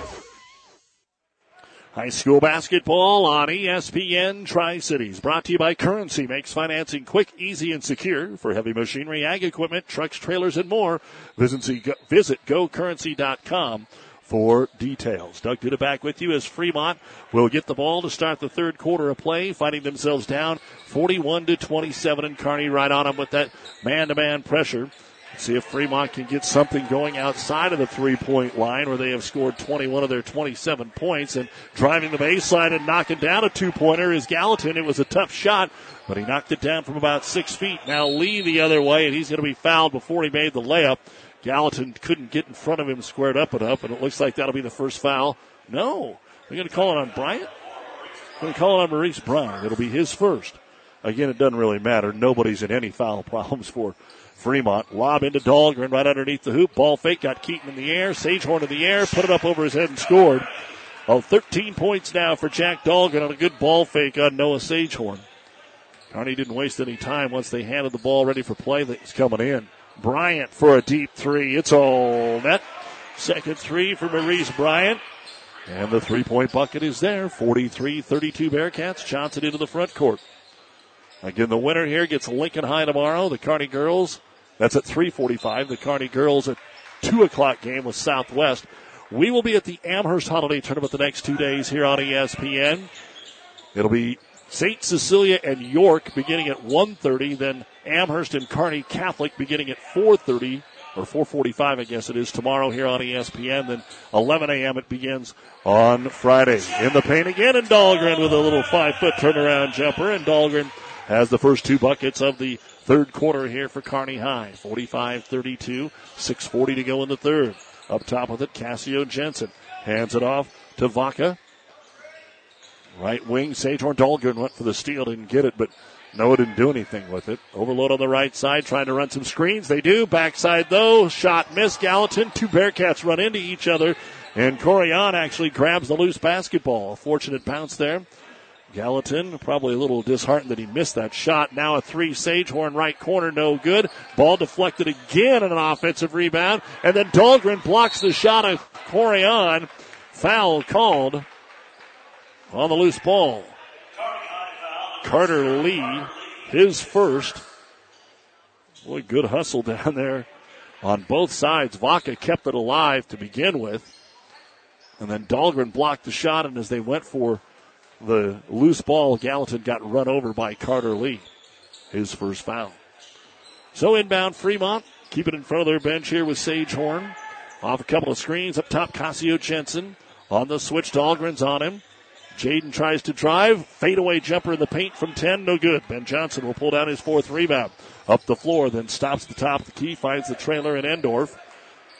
High school basketball on ESPN Tri Cities. Brought to you by Currency. Makes financing quick, easy, and secure for heavy machinery, ag equipment, trucks, trailers, and more. Visit, visit gocurrency.com for details. Doug Duda back with you as Fremont will get the ball to start the third quarter of play, finding themselves down 41 to 27, and Kearney right on them with that man-to-man pressure. See if Fremont can get something going outside of the three point line where they have scored 21 of their 27 points and driving the baseline and knocking down a two pointer is Gallatin. It was a tough shot, but he knocked it down from about six feet. Now Lee the other way and he's going to be fouled before he made the layup. Gallatin couldn't get in front of him squared up and up and it looks like that'll be the first foul. No. They're going to call it on Bryant? They're going to call it on Maurice Bryant. It'll be his first. Again, it doesn't really matter. Nobody's in any foul problems for Fremont. Lob into Dahlgren right underneath the hoop. Ball fake got Keaton in the air. Sagehorn in the air. Put it up over his head and scored. Oh, 13 points now for Jack Dahlgren on a good ball fake on Noah Sagehorn. Kearney didn't waste any time once they handed the ball ready for play that was coming in. Bryant for a deep three. It's all net. Second three for Maurice Bryant. And the three point bucket is there. 43 32 Bearcats. Johnson into the front court. Again, the winner here gets Lincoln High tomorrow. The Kearney girls that's at 345. The Kearney girls at 2 o'clock game with Southwest. We will be at the Amherst Holiday Tournament the next two days here on ESPN. It'll be St. Cecilia and York beginning at 1.30, then Amherst and Kearney Catholic beginning at 4.30 or 4:45, I guess it is tomorrow here on ESPN. Then 11 a.m. it begins on Friday. In the paint again, and Dahlgren with a little five-foot turnaround jumper, and Dahlgren has the first two buckets of the third quarter here for Kearney High. 45-32, 6.40 to go in the third. Up top with it, Cassio Jensen hands it off to Vaca. Right wing, Sagehorn Dahlgren went for the steal, didn't get it, but Noah didn't do anything with it. Overload on the right side, trying to run some screens. They do. Backside though, shot missed. Gallatin, two Bearcats run into each other And Corian actually grabs the loose basketball. A fortunate bounce there. Gallatin probably a little disheartened that he missed that shot. Now a three, Sagehorn right corner, no good. Ball deflected again an offensive rebound. And then Dahlgren blocks the shot of Corian. Foul called on the loose ball. Carter Lee, his first. Boy, good hustle down there on both sides. Vaca kept it alive to begin with. And then Dahlgren blocked the shot, and as they went for the loose ball, Gallatin got run over by Carter Lee. His first foul. So inbound Fremont. Keep it in front of their bench here with Sagehorn. Off a couple of screens up top, Cassio Jensen. On the switch, Dahlgren's on him. Jaden tries to drive. Fadeaway jumper in the paint from 10. No good. Ben Johnson will pull down his fourth rebound. Up the floor, then stops the top of the key, finds the trailer in Endorf.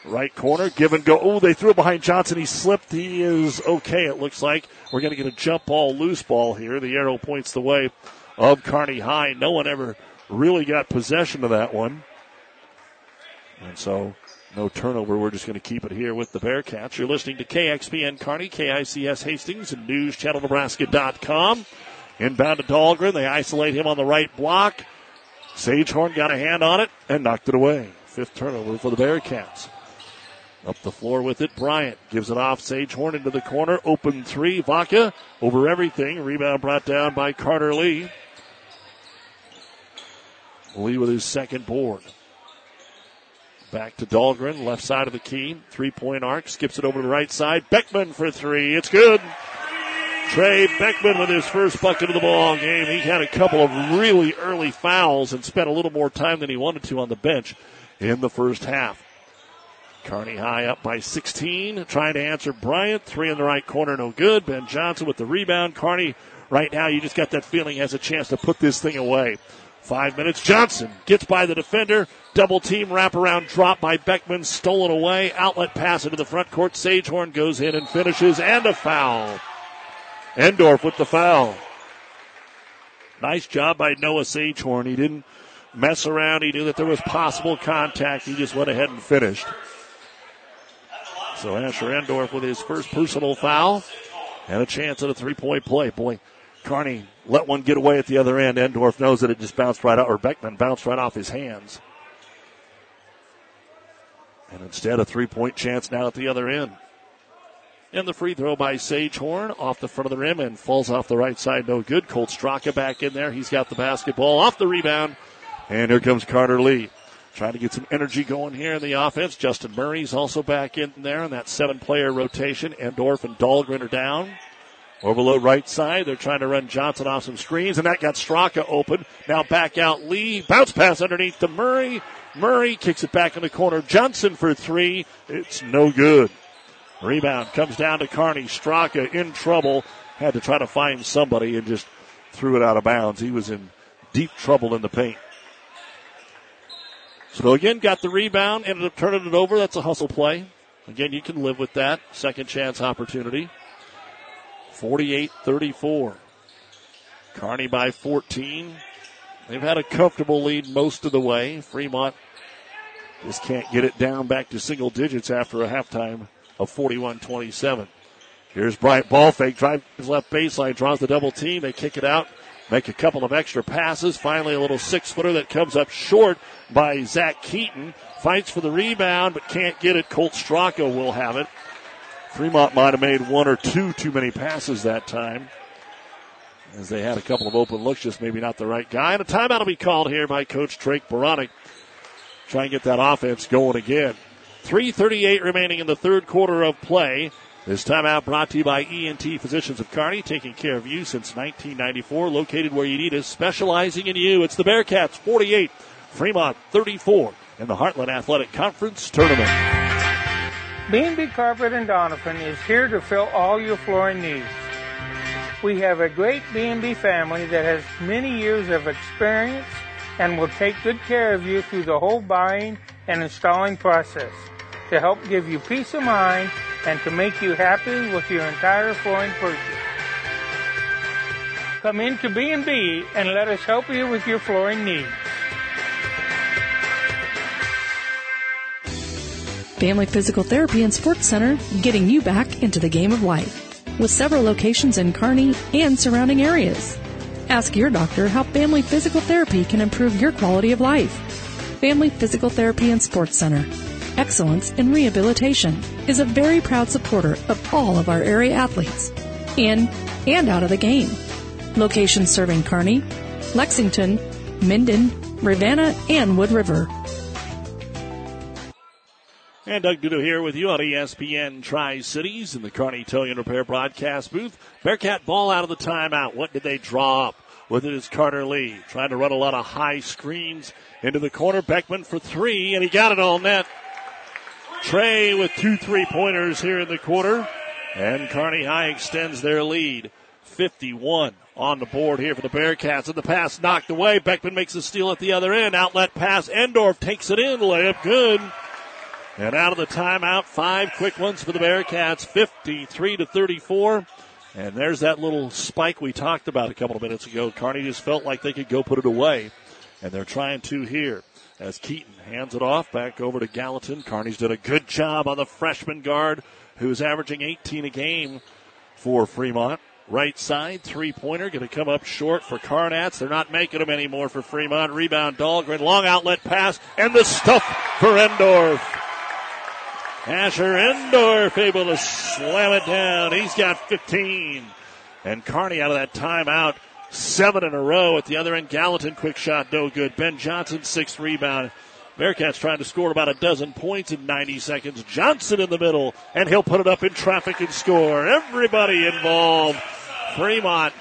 Right corner, give and go. Oh, they threw it behind Johnson. He slipped. He is okay, it looks like. We're going to get a jump ball, loose ball here. The arrow points the way of Kearney High. No one ever really got possession of that one. And so, no turnover. We're just going to keep it here with the Bearcats. You're listening to KXPN Kearney, KICS Hastings, and NewsChannelNebraska.com. Inbound to Dahlgren. They isolate him on the right block. Sagehorn got a hand on it and knocked it away. Fifth turnover for the Bearcats. Up the floor with it. Bryant gives it off. Sagehorn into the corner. Open three. Vaca over everything. Rebound brought down by Carter Lee. Lee with his second board. Back to Dahlgren, left side of the key. Three point arc. Skips it over to the right side. Beckman for three. It's good. Trey Beckman with his first bucket of the ball game. He had a couple of really early fouls and spent a little more time than he wanted to on the bench in the first half. Kearney High up by 16, trying to answer Bryant. Three in the right corner, no good. Ben Johnson with the rebound. Kearney, right now, you just got that feeling has a chance to put this thing away. Five minutes. Johnson gets by the defender. Double team wraparound drop by Beckman. Stolen away. Outlet pass into the front court. Sagehorn goes in and finishes. And a foul. Endorf with the foul. Nice job by Noah Sagehorn. He didn't mess around. He knew that there was possible contact. He just went ahead and finished. So Asher Endorf with his first personal foul and a chance at a three point play. Boy, Kearney let one get away at the other end. Endorf knows that it just bounced right out, or Beckman bounced right off his hands. And instead, a three point chance now at the other end. And the free throw by Sagehorn off the front of the rim and falls off the right side. No good. Colt Straka back in there. He's got the basketball off the rebound. And here comes Carter Lee. Trying to get some energy going here in the offense. Justin Murray's also back in there in that seven player rotation. Endorf and Dahlgren are down. Overload right side. They're trying to run Johnson off some screens, and that got Straka open. Now back out Lee. Bounce pass underneath to Murray. Murray kicks it back in the corner. Johnson for three. It's no good. Rebound comes down to Kearney. Straka in trouble. Had to try to find somebody and just threw it out of bounds. He was in deep trouble in the paint. So again, got the rebound, ended up turning it over. That's a hustle play. Again, you can live with that. Second chance opportunity. 48 34. Kearney by 14. They've had a comfortable lead most of the way. Fremont just can't get it down back to single digits after a halftime of 41 27. Here's Bryant ball fake, drives left baseline, draws the double team. They kick it out, make a couple of extra passes. Finally, a little six footer that comes up short by Zach Keaton. Fights for the rebound, but can't get it. Colt Straka will have it. Fremont might have made one or two too many passes that time. As they had a couple of open looks, just maybe not the right guy. And a timeout will be called here by Coach Drake Baranek. Try and get that offense going again. 3.38 remaining in the third quarter of play. This timeout brought to you by ENT Physicians of Kearney, taking care of you since 1994, located where you need us, specializing in you. It's the Bearcats 48, Fremont 34 in the Heartland Athletic Conference Tournament. B&B Carpet and Doniphan is here to fill all your flooring needs. We have a great B&B family that has many years of experience and will take good care of you through the whole buying and installing process to help give you peace of mind and to make you happy with your entire flooring purchase. Come into B&B and let us help you with your flooring needs. Family Physical Therapy and Sports Center, getting you back into the game of life. With several locations in Kearney and surrounding areas. Ask your doctor how Family Physical Therapy can improve your quality of life. Family Physical Therapy and Sports Center. Excellence in Rehabilitation is a very proud supporter of all of our area athletes, in and out of the game. Locations serving Kearney, Lexington, Minden, Ravenna, and Wood River. And Doug Duda here with you on ESPN Tri Cities in the Kearney Towing and Repair broadcast booth. Bearcat ball out of the timeout. What did they draw up? With it is Carter Lee trying to run a lot of high screens into the corner. Beckman for three, and he got it all net. Trey with two three pointers here in the quarter, and Kearney High extends their lead. 51 on the board here for the Bearcats. And the pass knocked away. Beckman makes a steal at the other end. Outlet pass. Endorf takes it in. Layup good. And out of the timeout, five quick ones for the Bearcats, 53 to 34. And there's that little spike we talked about a couple of minutes ago. Kearney just felt like they could go put it away. And they're trying to here as Keaton hands it off back over to Gallatin. Kearney's done a good job on the freshman guard who's averaging 18 a game for Fremont. Right side, three pointer, going to come up short for Carnatz. They're not making them anymore for Fremont. Rebound, Dahlgren, long outlet pass, and the stuff for Endorf. Asher Endorf able to slam it down. He's got 15. And Kearney out of that timeout, seven in a row. At the other end, Gallatin, quick shot, no good. Ben Johnson, sixth rebound. Bearcats trying to score about a dozen points in 90 seconds. Johnson in the middle, and he'll put it up in traffic and score. Everybody involved. Fremont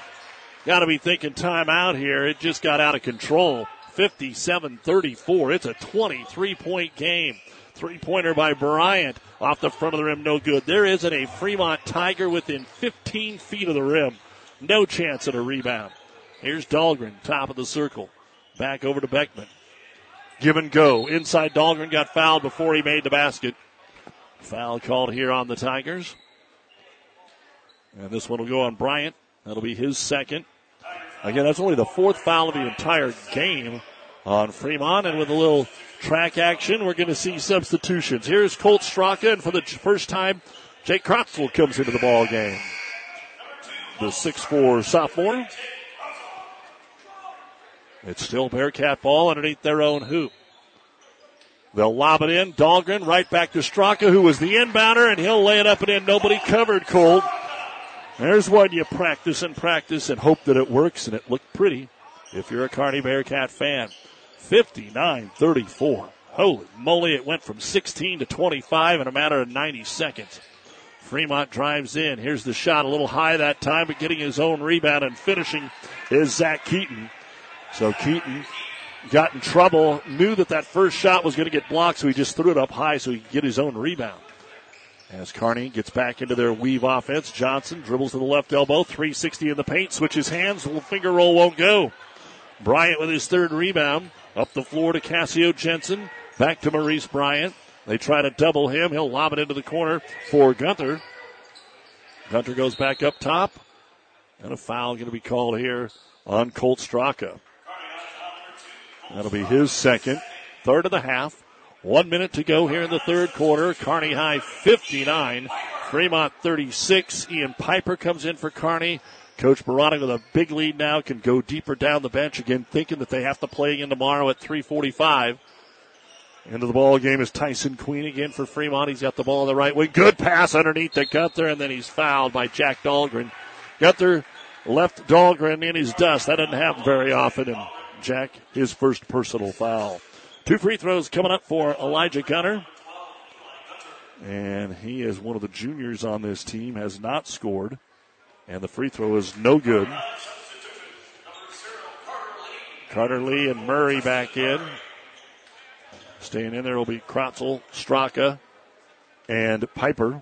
got to be thinking timeout here. It just got out of control. 57 34. It's a 23 point game. Three pointer by Bryant off the front of the rim, no good. There isn't a Fremont Tiger within 15 feet of the rim. No chance at a rebound. Here's Dahlgren, top of the circle. Back over to Beckman. Give and go. Inside Dahlgren got fouled before he made the basket. Foul called here on the Tigers. And this one will go on Bryant. That'll be his second. Again, that's only the fourth foul of the entire game on Fremont. And with a little track action, we're going to see substitutions. Here's Colt Straka, and for the first time, Jake Krotzel comes into the ball game. The 6'4 sophomore. It's still Bearcat ball underneath their own hoop. They'll lob it in. Dahlgren right back to Straka, who was the inbounder, and he'll lay it up and in. Nobody covered Colt. There's one you practice and practice and hope that it works, and it looked pretty if you're a Kearney Bearcat fan. 59 34. Holy moly, it went from 16 to 25 in a matter of 90 seconds. Fremont drives in. Here's the shot, a little high that time, but getting his own rebound and finishing is Zach Keaton. So Keaton got in trouble, knew that that first shot was going to get blocked, so he just threw it up high so he could get his own rebound. As Kearney gets back into their weave offense, Johnson dribbles to the left elbow, 360 in the paint, switches hands, the finger roll won't go. Bryant with his third rebound. Up the floor to Cassio Jensen. Back to Maurice Bryant. They try to double him. He'll lob it into the corner for Gunther. Gunther goes back up top. And a foul going to be called here on Colt Straka. That'll be his second. Third of the half. One minute to go here in the third quarter. Kearney High 59. Fremont 36. Ian Piper comes in for Kearney. Coach Baranek with a big lead now can go deeper down the bench again, thinking that they have to play again tomorrow at 345. Into the ball game is Tyson Queen again for Fremont. He's got the ball on the right wing. Good pass underneath to Gunther, and then he's fouled by Jack Dahlgren. Gunther left Dahlgren in his dust. That doesn't happen very often, and Jack, his first personal foul. Two free throws coming up for Elijah Gunner. And he is one of the juniors on this team, has not scored. And the free throw is no good. Carter Lee and Murray back in. Staying in there will be Krotzel, Straka, and Piper.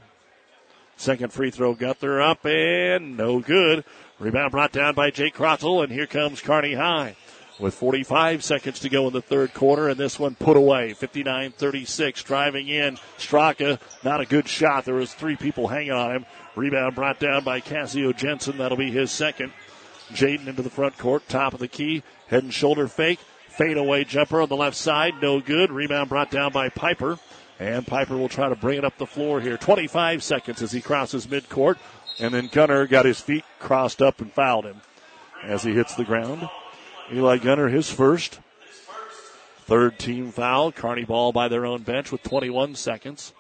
Second free throw, Gunther up and no good. Rebound brought down by Jake Krotzel, and here comes Kearney High with 45 seconds to go in the third quarter, and this one put away. 59-36, driving in. Straka, not a good shot. There was three people hanging on him. Rebound brought down by Cassio Jensen. That'll be his second. Jaden into the front court, top of the key, head and shoulder fake. Fade away jumper on the left side, no good. Rebound brought down by Piper. And Piper will try to bring it up the floor here. 25 seconds as he crosses midcourt. And then Gunner got his feet crossed up and fouled him as he hits the ground. Eli Gunner, his first. Third team foul. Kearney ball by their own bench with 21 seconds.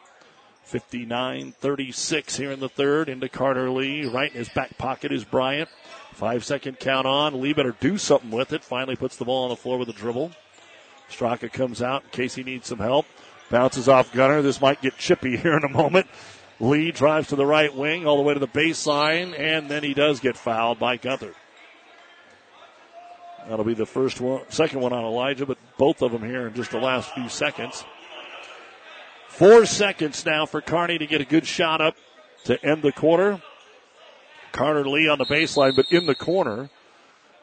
59 36 here in the third. Into Carter Lee. Right in his back pocket is Bryant. Five second count on. Lee better do something with it. Finally puts the ball on the floor with a dribble. Straka comes out in case he needs some help. Bounces off Gunner. This might get chippy here in a moment. Lee drives to the right wing all the way to the baseline, and then he does get fouled by Gunther. That'll be the first one, second one on Elijah, but both of them here in just the last few seconds. Four seconds now for Kearney to get a good shot up to end the quarter. Carter Lee on the baseline, but in the corner.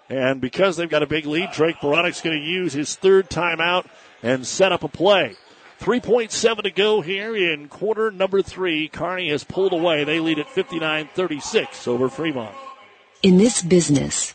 And because they've got a big lead, Drake Baranek's going to use his third timeout and set up a play. 3.7 to go here in quarter number three. Kearney has pulled away. They lead at 59-36 over Fremont. In this business,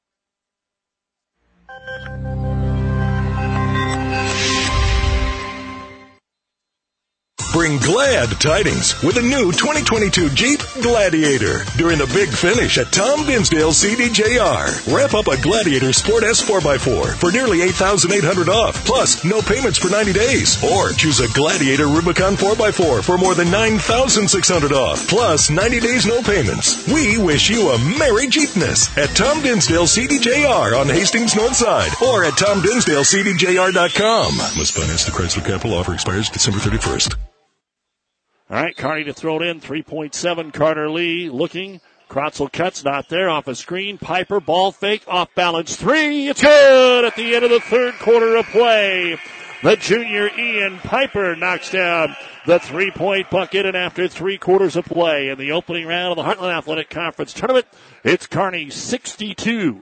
Bring glad tidings with a new 2022 Jeep Gladiator during the big finish at Tom Dinsdale CDJR. Wrap up a Gladiator Sport S4x4 for nearly 8800 off, plus no payments for 90 days. Or choose a Gladiator Rubicon 4x4 for more than 9600 off, plus 90 days no payments. We wish you a Merry Jeepness at Tom Dinsdale CDJR on Hastings North Side or at TomDinsdaleCDJR.com. Must finance the Chrysler Capital offer expires December 31st. All right, Kearney to throw it in. 3.7. Carter Lee looking. Krotzel cuts, not there. Off a screen. Piper, ball fake, off balance. Three. It's good at the end of the third quarter of play. The junior Ian Piper knocks down the three point bucket, and after three quarters of play in the opening round of the Heartland Athletic Conference tournament, it's Kearney 62.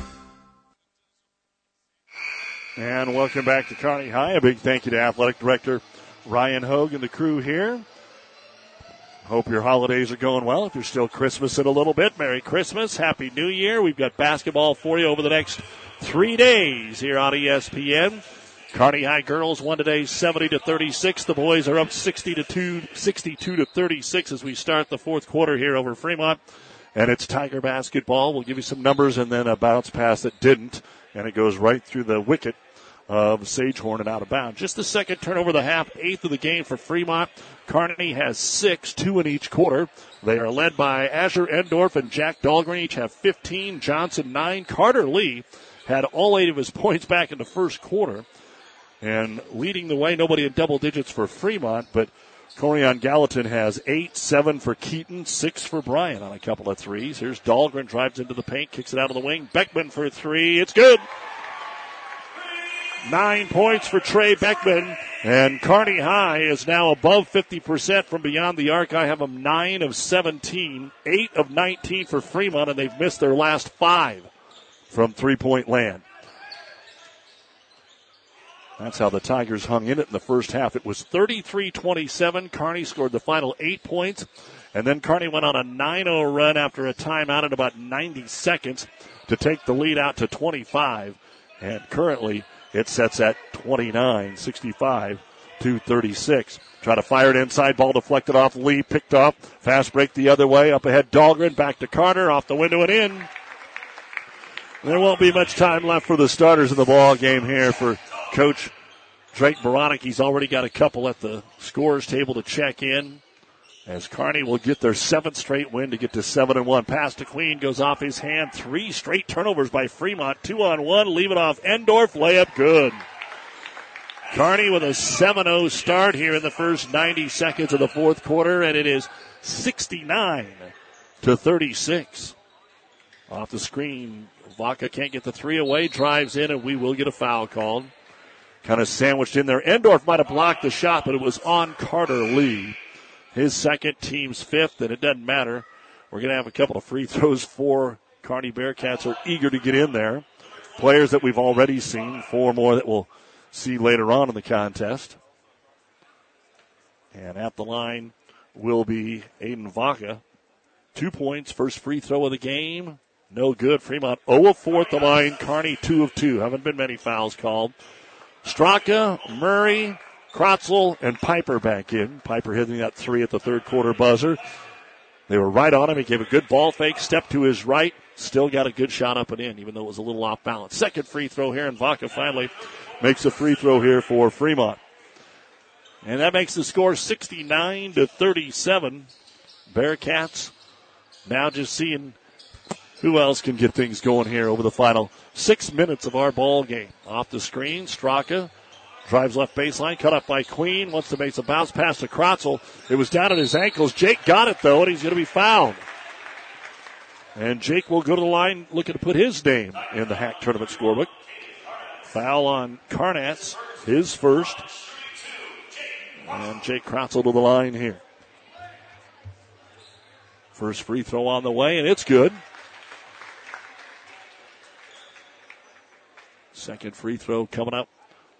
And welcome back to Kearney High. A big thank you to Athletic Director Ryan Hogue and the crew here. Hope your holidays are going well. If you're still Christmas in a little bit, Merry Christmas, Happy New Year. We've got basketball for you over the next three days here on ESPN. Kearney High girls won today 70 to 36. The boys are up 60 to 2, 62 to 36 as we start the fourth quarter here over Fremont. And it's Tiger basketball. We'll give you some numbers and then a bounce pass that didn't. And it goes right through the wicket of Sagehorn and out of bounds. Just the second turnover of the half, eighth of the game for Fremont. Kearney has six, two in each quarter. They are led by Asher Endorf and Jack Dahlgren. Each have 15. Johnson nine. Carter Lee had all eight of his points back in the first quarter. And leading the way, nobody in double digits for Fremont, but Corian Gallatin has eight, seven for Keaton, six for Bryan on a couple of threes. Here's Dahlgren, drives into the paint, kicks it out of the wing. Beckman for three. It's good. Nine points for Trey Beckman. And Kearney High is now above 50% from beyond the arc. I have them 9 of 17, 8 of 19 for Fremont, and they've missed their last five from three point land. That's how the Tigers hung in it in the first half. It was 33-27. Kearney scored the final eight points. And then Kearney went on a 9-0 run after a timeout in about 90 seconds to take the lead out to 25. And currently It sets at 29, 65 to 36. Try to fire it inside. Ball deflected off Lee. Picked up. Fast break the other way. Up ahead, Dahlgren. Back to Carter. Off the window and in. There won't be much time left for the starters of the ball game here for Coach Drake Baranek. He's already got a couple at the scores table to check in. As Kearney will get their seventh straight win to get to seven and one. Pass to Queen goes off his hand. Three straight turnovers by Fremont. Two on one. Leave it off. Endorf layup good. Kearney with a 7-0 start here in the first 90 seconds of the fourth quarter, and it is 69 to 36. Off the screen, Vaca can't get the three away, drives in, and we will get a foul called. Kind of sandwiched in there. Endorf might have blocked the shot, but it was on Carter Lee. His second, team's fifth, and it doesn't matter. We're going to have a couple of free throws for Kearney Bearcats are eager to get in there. Players that we've already seen, four more that we'll see later on in the contest. And at the line will be Aiden Vaca. Two points, first free throw of the game. No good. Fremont 0 of 4 at the line. Kearney 2 of 2. Haven't been many fouls called. Straka, Murray, Krotzel, and Piper back in. Piper hitting that three at the third quarter buzzer. They were right on him. He gave a good ball fake, step to his right. Still got a good shot up and in, even though it was a little off balance. Second free throw here, and Vaca finally makes a free throw here for Fremont. And that makes the score 69 to 37. Bearcats now just seeing who else can get things going here over the final six minutes of our ball game. Off the screen, Straka drives left baseline, cut up by Queen, wants to make a bounce pass to Krotzel. It was down at his ankles. Jake got it though, and he's going to be fouled. And Jake will go to the line looking to put his name in the HAC tournament scorebook. Foul on Carnatz, his first. And Jake Krotzel to the line here. First free throw on the way, and it's good. Second free throw coming up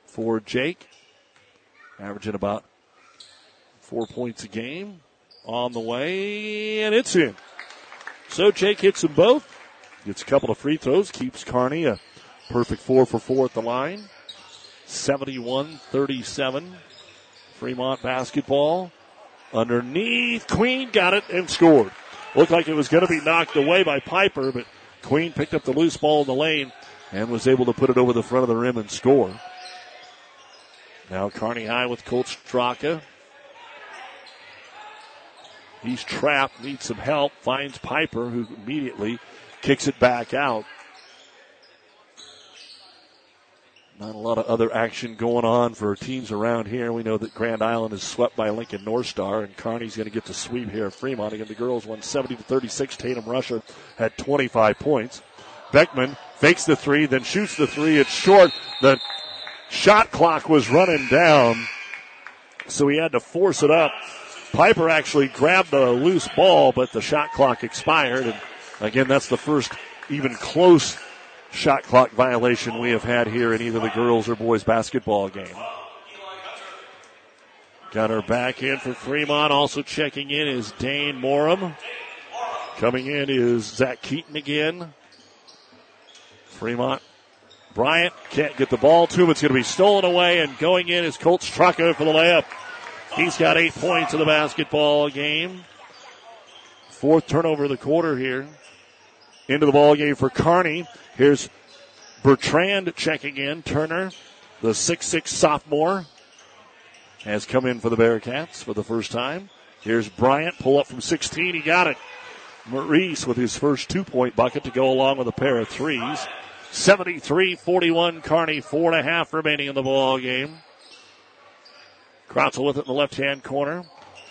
for Jake. Averaging about four points a game on the way, and it's in. So Jake hits them both. Gets a couple of free throws, keeps Kearney a Perfect four for four at the line. 71 37. Fremont basketball. Underneath. Queen got it and scored. Looked like it was going to be knocked away by Piper, but Queen picked up the loose ball in the lane and was able to put it over the front of the rim and score. Now Kearney High with Coach Straka. He's trapped, needs some help, finds Piper, who immediately kicks it back out. Not a lot of other action going on for teams around here. We know that Grand Island is swept by Lincoln North Star, and Kearney's going to get the sweep here Fremont. Again, the girls won 70 to 36. Tatum Rusher had 25 points. Beckman fakes the three, then shoots the three. It's short. The shot clock was running down, so he had to force it up. Piper actually grabbed the loose ball, but the shot clock expired. And again, that's the first even close shot clock violation we have had here in either the girls or boys basketball game. Got her back in for Fremont. Also checking in is Dane Morum. Coming in is Zach Keaton again. Fremont. Bryant can't get the ball to him. It's going to be stolen away, and going in is Colt Straka for the layup. He's got eight points in the basketball game. Fourth turnover of the quarter here. Into the ball game for Kearney. Here's Bertrand checking in. Turner, the six-six sophomore, has come in for the Bearcats for the first time. Here's Bryant, pull up from 16. He got it. Maurice with his first two point bucket to go along with a pair of threes. 73 41 Kearney, four and a half remaining in the ball game. Krotzel with it in the left hand corner.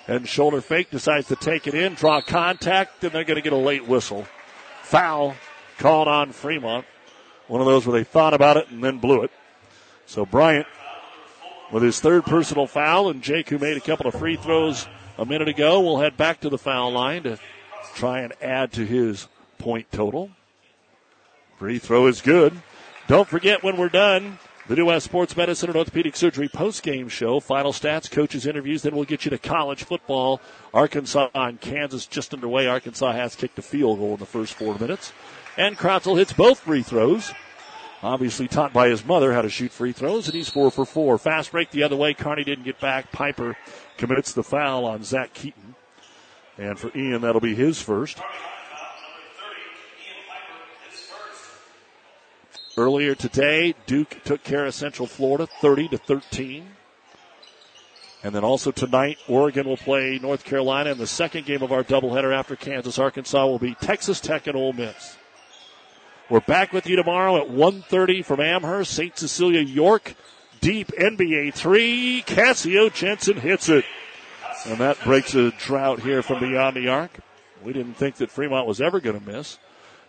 And shoulder fake decides to take it in, draw contact, and they're going to get a late whistle. Foul called on Fremont. One of those where they thought about it and then blew it. So Bryant with his third personal foul, and Jake, who made a couple of free throws a minute ago, will head back to the foul line to try and add to his point total. Free throw is good. Don't forget when we're done, the New West Sports Medicine and Orthopedic Surgery post-game show. Final stats, coaches interviews, then we'll get you to college football. Arkansas on Kansas just underway. Arkansas has kicked a field goal in the first four minutes. And Krotzel hits both free throws. obviously taught by his mother how to shoot free throws, and he's four for four. Fast break the other way. Kearney didn't get back. Piper commits the foul on Zach Keaton. And for Ian, that'll be his first. Earlier today, Duke took care of Central Florida 30 to 13. And then also tonight, Oregon will play North Carolina. And the second game of our doubleheader after Kansas, Arkansas will be Texas Tech and Ole Miss. We're back with you tomorrow at 1.30 from Amherst, St. Cecilia, York. Deep NBA three. Cassio Jensen hits it. And that breaks a drought here from beyond the arc. We didn't think that Fremont was ever going to miss.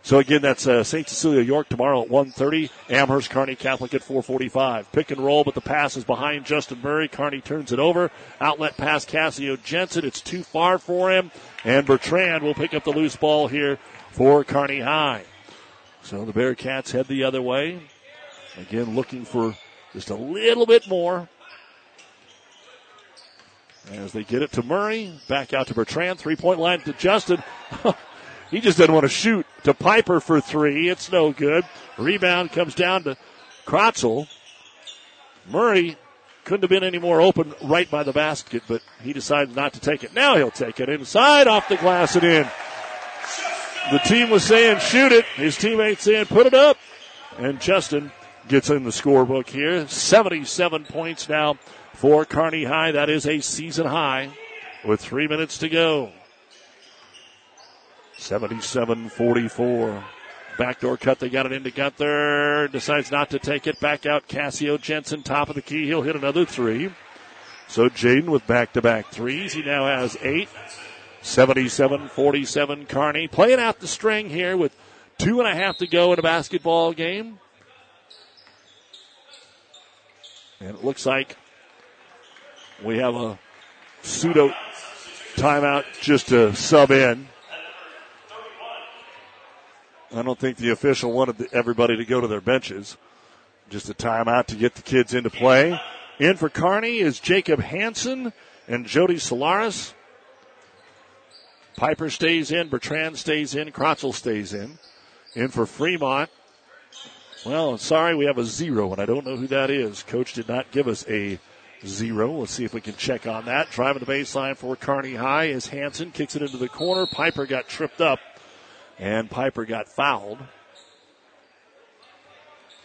So again, that's uh, St. Cecilia York tomorrow at 1.30. Amherst Kearney Catholic at 4.45. Pick and roll, but the pass is behind Justin Murray. Kearney turns it over. Outlet pass Cassio Jensen. It's too far for him. And Bertrand will pick up the loose ball here for Kearney High. So the Bearcats head the other way. Again, looking for just a little bit more. As they get it to Murray, back out to Bertrand, three point line to Justin. He just doesn't want to shoot to Piper for three. It's no good. Rebound comes down to Kratzel. Murray couldn't have been any more open right by the basket, but he decided not to take it. Now he'll take it inside, off the glass and in. The team was saying shoot it. His teammates saying put it up. And Justin gets in the scorebook here. 77 points now for Kearney High. That is a season high with three minutes to go. 77-44. Backdoor cut. They got it into Gunther. Decides not to take it. Back out. Cassio Jensen, top of the key. He'll hit another three. So Jaden with back-to-back threes. He now has eight. 77-47 Kearney Playing out the string here with two and a half to go in a basketball game. And it looks like we have a pseudo timeout just to sub in. I don't think the official wanted everybody to go to their benches. Just a timeout to get the kids into play. In for Kearney is Jacob Hanson and Jody Solaris. Piper stays in, Bertrand stays in, Kratzel stays in. In for Fremont. Well, sorry, we have a zero, and I don't know who that is. Coach did not give us a zero. Let's see if we can check on that. Driving the baseline for Kearney High is Hanson. Kicks it into the corner. Piper got tripped up and Piper got fouled.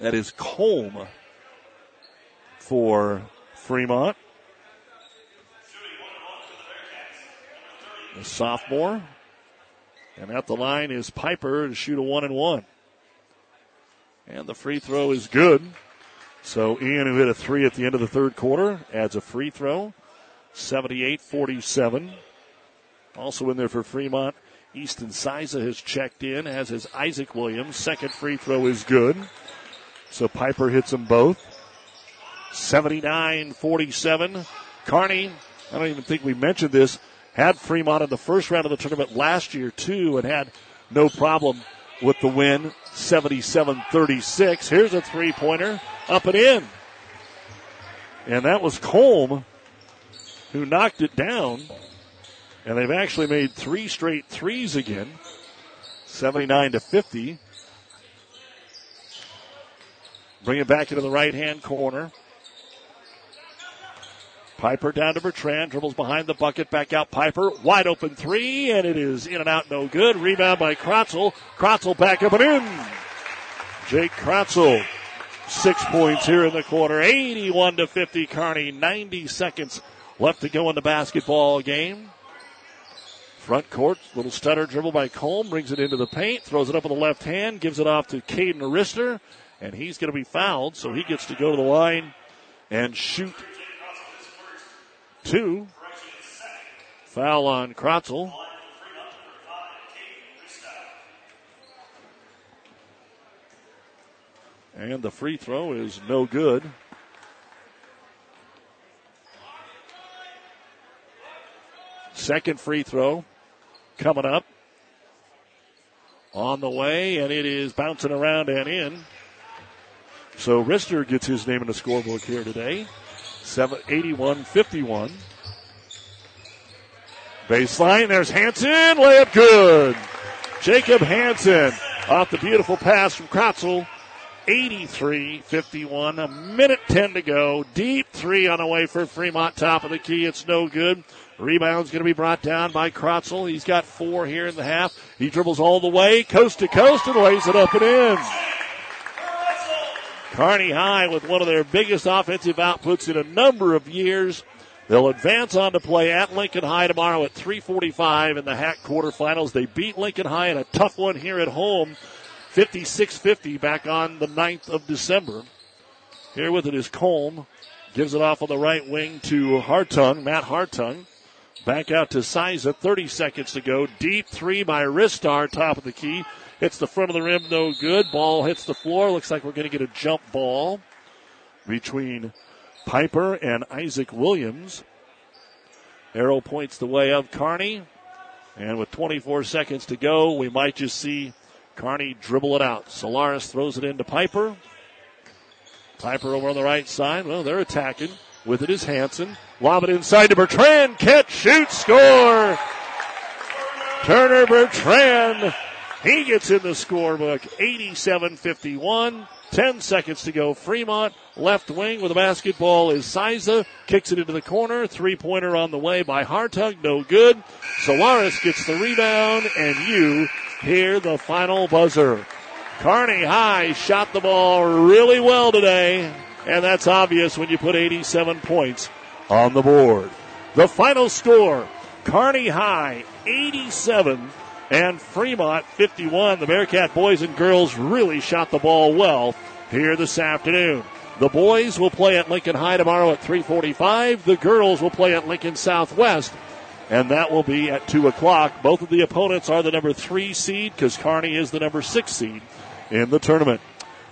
That is Colm for Fremont. The sophomore. And at the line is Piper to shoot a one and one. And the free throw is good. So Ian, who hit a three at the end of the third quarter, adds a free throw. 78 47. Also in there for Fremont Easton Siza has checked in, as has Isaac Williams. Second free throw is good. So Piper hits them both. 79 47. Kearney, I don't even think we mentioned this, had Fremont in the first round of the tournament last year, too, and had no problem with the win. 77 36. Here's a three pointer up and in. And that was Colm who knocked it down. And they've actually made three straight threes again. 79 to 50. Bring it back into the right hand corner. Piper down to Bertrand, dribbles behind the bucket, back out Piper, wide open three, and it is in and out, no good. Rebound by Kratzel. Kratzel back up and in. Jake Kratzel, six points here in the quarter, 81 to 50. Kearney, 90 seconds left to go in the basketball game. Front court, little stutter dribble by Colm, brings it into the paint, throws it up with the left hand, gives it off to Caden Arister, and he's going to be fouled, so he gets to go to the line and shoot two. Foul on Kratzel. And the free throw is no good. Second free throw coming up on the way, and it is bouncing around and in. So Rister gets his name in the scorebook here today. 81 51. Baseline, there's Hanson, layup good. Jacob Hanson off the beautiful pass from Kratzel 83 51. A minute 10 to go. Deep three on the way for Fremont. Top of the key. It's no good. Rebound's going to be brought down by Krotzel. He's got four here in the half. He dribbles all the way, coast to coast, and lays it up and in. Kearney High with one of their biggest offensive outputs in a number of years. They'll advance on to play at Lincoln High tomorrow at 345 in the HAC quarterfinals. They beat Lincoln High in a tough one here at home 56-50 back on the 9th of December. Here with it is Colm. Gives it off on the right wing to Hartung, Matt Hartung. Back out to Siza, 30 seconds to go. Deep three by Ristar, top of the key. Hits the front of the rim, no good. Ball hits the floor. Looks like we're going to get a jump ball between Piper and Isaac Williams. Arrow points the way of Kearney. And with 24 seconds to go, we might just see Kearney dribble it out. Solaris throws it into Piper. Piper over on the right side. Well, they're attacking. With it is Hanson. Lob it inside to Bertrand. Catch, shoot, score. Turner Bertrand. He gets in the scorebook. 87-51. 10 seconds to go. Fremont left wing with a basketball is Siza. Kicks it into the corner. Three pointer on the way by Hartung. No good. Solaris gets the rebound and you hear the final buzzer. Kearney High shot the ball really well today, and that's obvious when you put 87 points on the board. The final score, Kearney High 87 and Fremont 51. The Bearcat boys and girls really shot the ball well here this afternoon. The boys will play at Lincoln High tomorrow at 345. The girls will play at Lincoln Southwest and that will be at 2 o'clock. Both of the opponents are the number 3 seed because Kearney is the number 6 seed in the tournament.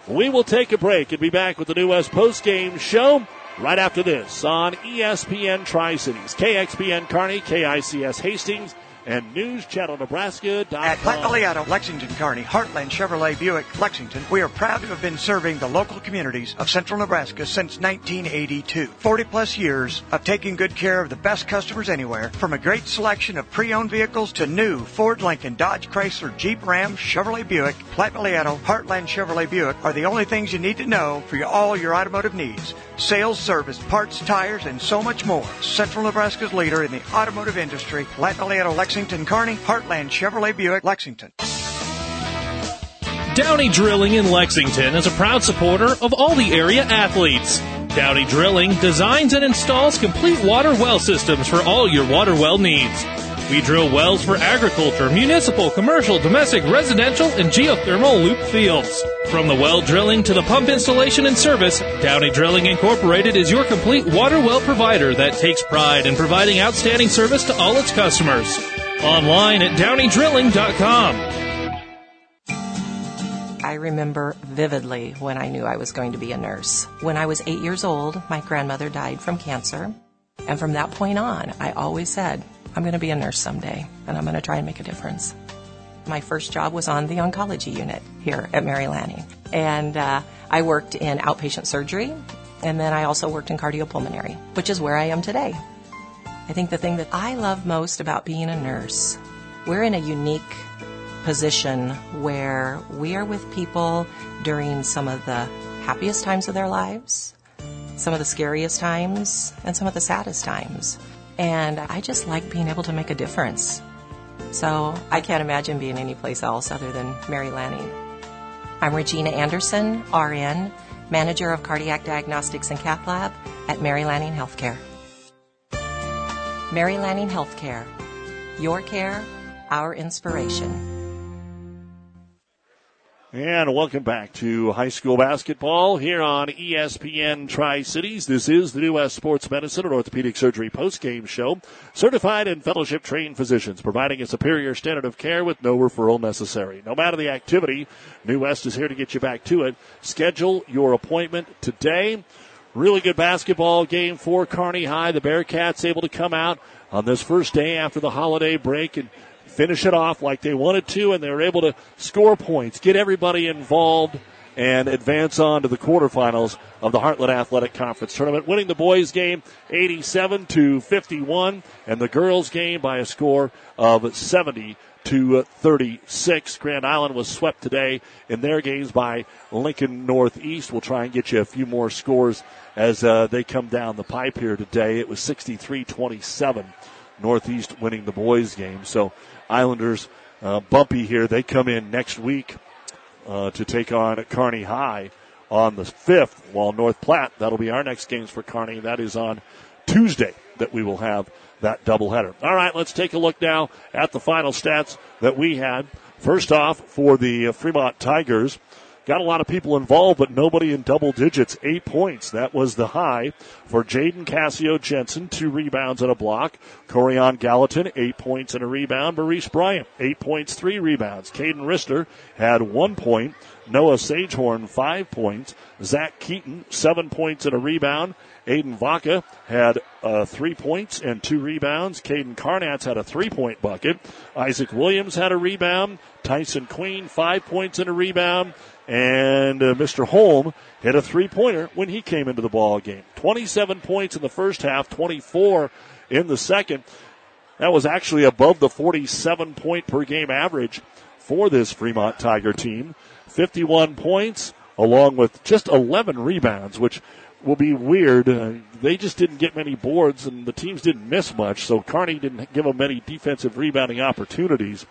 We will take a break and be back with the New West post-game show right after this on ESPN Tri-Cities, KXPN Kearney, KICS Hastings, and News Channel Nebraska. At Platte Leato, Lexington, Kearney, Heartland Chevrolet Buick, Lexington, we are proud to have been serving the local communities of central Nebraska since 1982. 40 plus years of taking good care of the best customers anywhere, from a great selection of pre-owned vehicles to new Ford, Lincoln, Dodge, Chrysler, Jeep, Ram, Chevrolet Buick, Platte Leato, Heartland Chevrolet Buick are the only things you need to know for all your automotive needs. Sales, service, parts, tires, and so much more. Central Nebraska's leader in the automotive industry, Leato, Lexington, Kearney, Heartland Chevrolet Buick, Lexington. Downey Drilling in Lexington is a proud supporter of all the area athletes. Downey Drilling designs and installs complete water well systems for all your water well needs. We drill wells for agriculture, municipal, commercial, domestic, residential, and geothermal loop fields. From the well drilling to the pump installation and service, Downey Drilling Incorporated is your complete water well provider that takes pride in providing outstanding service to all its customers. Online at downeydrilling.com. I remember vividly when I knew I was going to be a nurse. When I was eight years old, my grandmother died from cancer. And from that point on, I always said, I'm going to be a nurse someday, and I'm going to try and make a difference. My first job was on the oncology unit here at Mary Lanning. And uh, I worked in outpatient surgery, and then I also worked in cardiopulmonary, which is where I am today. I think the thing that I love most about being a nurse, we're in a unique position where we are with people during some of the happiest times of their lives, some of the scariest times, and some of the saddest times. And I just like being able to make a difference. So I can't imagine being anyplace else other than Mary Lanning. I'm Regina Anderson, RN, Manager of Cardiac Diagnostics and Cath Lab at Mary Lanning Healthcare. Mary Lanning Healthcare. Your care, our inspiration. And welcome back to high school basketball here on ESPN Tri Cities. This is the New West Sports Medicine and Orthopedic Surgery post-game show. Certified and fellowship trained physicians providing a superior standard of care with no referral necessary. No matter the activity, New West is here to get you back to it. Schedule your appointment today. Really good basketball game for Kearney High. The Bearcats able to come out on this first day after the holiday break and finish it off like they wanted to, and they were able to score points, get everybody involved, and advance on to the quarterfinals of the Heartland Athletic Conference tournament, winning the boys game 87 to 51 and the girls game by a score of 70 to 36. Grand Island was swept today in their games by Lincoln Northeast. We'll try and get you a few more scores as uh, they come down the pipe here today. It was 63-27. Northeast winning the boys game. So Islanders uh, bumpy here. They come in next week uh, to take on Kearney High on the 5th, while North Platte, that'll be our next games for Kearney. That is on Tuesday that we will have that doubleheader. All right, let's take a look now at the final stats that we had. First off, for the Fremont Tigers, Got a lot of people involved, but nobody in double digits. Eight points. That was the high for Jaden Cassio Jensen. Two rebounds and a block. Corian Gallatin, eight points and a rebound. Maurice Bryant, eight points, three rebounds. Caden Rister had one point. Noah Sagehorn, five points. Zach Keaton, seven points and a rebound. Aiden Vaca had uh, three points and two rebounds. Caden Carnatz had a three point bucket. Isaac Williams had a rebound. Tyson Queen, five points and a rebound. And uh, Mr. Holm hit a three pointer when he came into the ball game. 27 points in the first half, 24 in the second. That was actually above the 47 point per game average for this Fremont Tiger team. 51 points along with just 11 rebounds, which will be weird. Uh, they just didn't get many boards and the teams didn't miss much, so Kearney didn't give them many defensive rebounding opportunities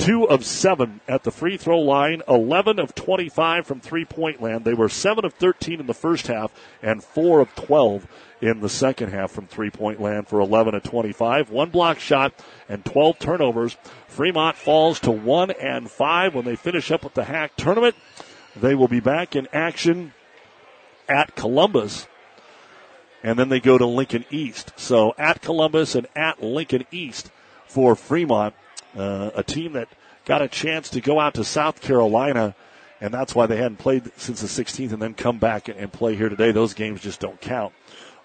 two of seven at the free throw line, 11 of 25 from three point land. They were seven of 13 in the first half and four of 12 in the second half from three point land for 11 of 25. One block shot and 12 turnovers. Fremont falls to one and five when they finish up with the HAC tournament. They will be back in action at Columbus. And then they go to Lincoln East. So at Columbus and at Lincoln East for Fremont uh, a team that got a chance to go out to South Carolina, and that's why they hadn't played since the 16th and then come back and play here today. Those games just don't count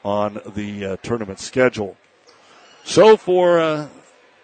on the uh, tournament schedule. So for uh,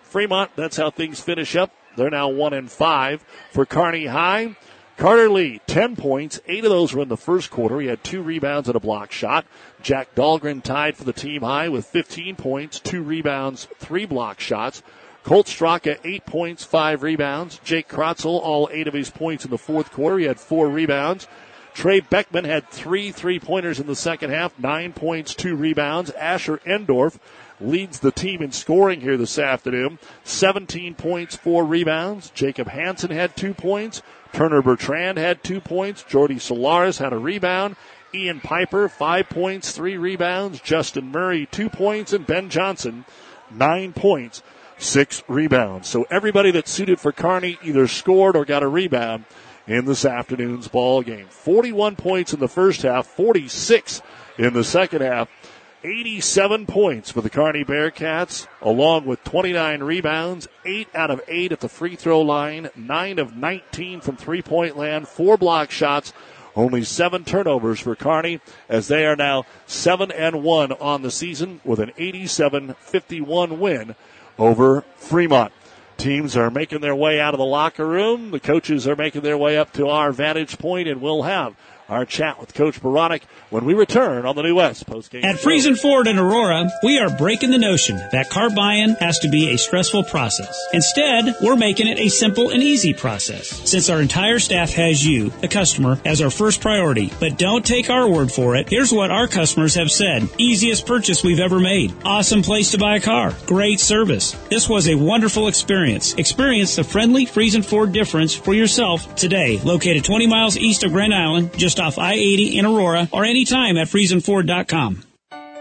Fremont, that's how things finish up. They're now one and five for Kearney High. Carter Lee, 10 points. Eight of those were in the first quarter. He had two rebounds and a block shot. Jack Dahlgren tied for the team high with 15 points, two rebounds, three block shots. Colt Straka, eight points, five rebounds. Jake Krotzel, all eight of his points in the fourth quarter. He had four rebounds. Trey Beckman had three three pointers in the second half, nine points, two rebounds. Asher Endorf leads the team in scoring here this afternoon. 17 points, four rebounds. Jacob Hansen had two points. Turner Bertrand had two points. Jordy Solaris had a rebound. Ian Piper, five points, three rebounds. Justin Murray, two points. And Ben Johnson, nine points six rebounds. So everybody that suited for Kearney either scored or got a rebound in this afternoon's ball game. 41 points in the first half, 46 in the second half. 87 points for the Kearney Bearcats, along with 29 rebounds, 8 out of 8 at the free throw line, 9 of 19 from three point land, 4 block shots, only 7 turnovers for Kearney as they are now 7 and 1 on the season with an 87 51 win over Fremont. Teams are making their way out of the locker room. The coaches are making their way up to our vantage point, and we'll have our chat with Coach Baranek when we return on the New West postgame. At Friesen Ford in Aurora, we are breaking the notion that car buying has to be a stressful process. Instead, we're making it a simple and easy process. Since our entire staff has you, the customer, as our first priority. But don't take our word for it. Here's what our customers have said. Easiest purchase we've ever made. Awesome place to buy a car. Great service. This was a wonderful experience. Experience the friendly Friesen Ford difference for yourself today. Located 20 miles east of Grand Island, just off I-80 in Aurora, or anytime at FriesenFord.com.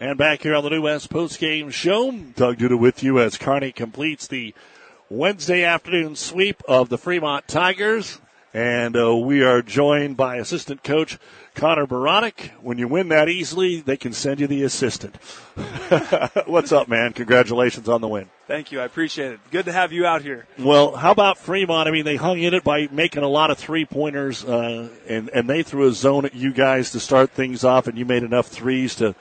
And back here on the New West Post Game Show, Doug Duda with you as Kearney completes the Wednesday afternoon sweep of the Fremont Tigers. And uh, we are joined by assistant coach Connor Baranek. When you win that easily, they can send you the assistant. What's up, man? Congratulations on the win. Thank you. I appreciate it. Good to have you out here. Well, how about Fremont? I mean, they hung in it by making a lot of three pointers, uh, and and they threw a zone at you guys to start things off, and you made enough threes to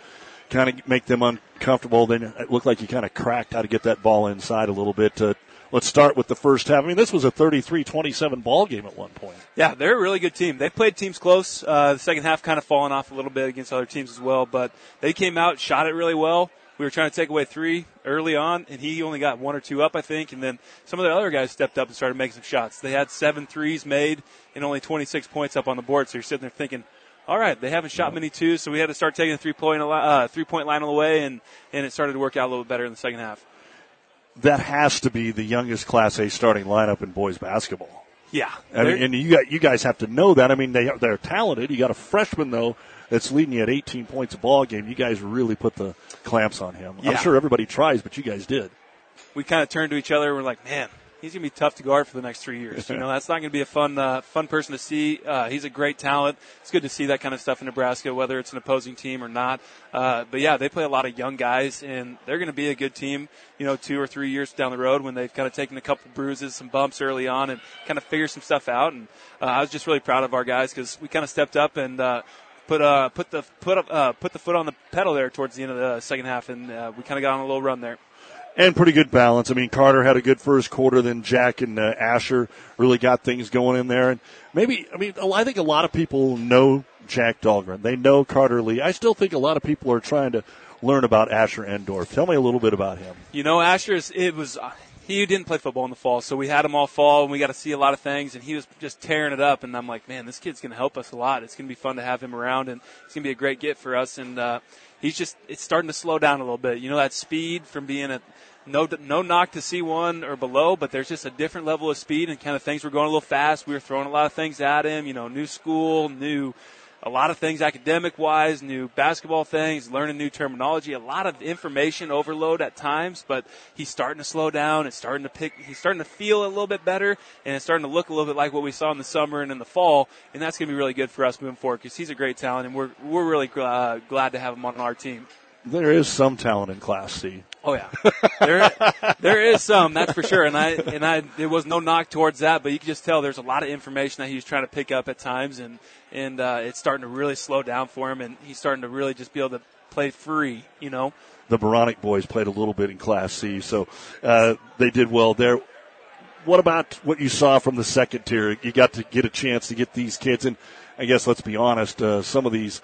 kind of make them uncomfortable. Then it looked like you kind of cracked how to get that ball inside a little bit. To, let's start with the first half. I mean, this was a 33-27 ball game at one point. Yeah, they're a really good team. They played teams close. Uh, the second half kind of falling off a little bit against other teams as well, but they came out, shot it really well. We were trying to take away three early on, and he only got one or two up, I think. And then some of the other guys stepped up and started making some shots. They had seven threes made and only 26 points up on the board. So you're sitting there thinking, all right, they haven't shot many twos, so we had to start taking the three point uh, three point line on the way, and and it started to work out a little better in the second half. That has to be the youngest Class A starting lineup in boys basketball. Yeah, I mean, and you got you guys have to know that. I mean, they they're talented. You got a freshman though that's leading you at 18 points a ball game. You guys really put the clamps on him. Yeah. I'm sure everybody tries, but you guys did. We kind of turned to each other. and We're like, man, he's to be tough to guard for the next three years. You know, that's not to be a fun, uh, fun person to see. Uh, he's a great talent. It's good to see that kind of stuff in Nebraska, whether it's an opposing team or not. Uh, but yeah, they play a lot of young guys, and they're to be a good team. You know, two or three years down the road when they've kind of taken a couple bruises, some bumps early on, and kind of figure some stuff out. And uh, I was just really proud of our guys because we kind of stepped up and. Uh, Put uh put the put uh, put the foot on the pedal there towards the end of the second half, and uh, we kind of got on a little run there and pretty good balance. I mean, Carter had a good first quarter. Then Jack and uh, Asher really got things going in there. And maybe, I mean, I think a lot of people know Jack Dahlgren. They know Carter Lee. I still think a lot of people are trying to learn about Asher Endorf. Tell me a little bit about him. You know, Asher's it was. Uh, he didn't play football in the fall, so we had him all fall, and we got to see a lot of things. And he was just tearing it up, and I'm like, man, this kid's going to help us a lot. It's going to be fun to have him around, and it's going to be a great get for us. And uh, he's just it's starting to slow down a little bit. You know, that speed from being a no no knock to C1 or below, but there's just a different level of speed and kind of things were going a little fast. We were throwing a lot of things at him, you know, new school, new a lot of things academic wise, new basketball things, learning new terminology, a lot of information overload at times, but he's starting to slow down. It's starting to pick, he's starting to feel a little bit better and it's starting to look a little bit like what we saw in the summer and in the fall. And that's going to be really good for us moving forward because he's a great talent and we're, we're really uh, glad to have him on our team. There is some talent in Class C. Oh yeah, there there is some that's for sure, and I and I there was no knock towards that, but you can just tell there's a lot of information that he's trying to pick up at times, and and uh, it's starting to really slow down for him, and he's starting to really just be able to play free, you know. The Baranek boys played a little bit in Class C, so uh, they did well there. What about what you saw from the second tier? You got to get a chance to get these kids, and I guess let's be honest, uh, some of these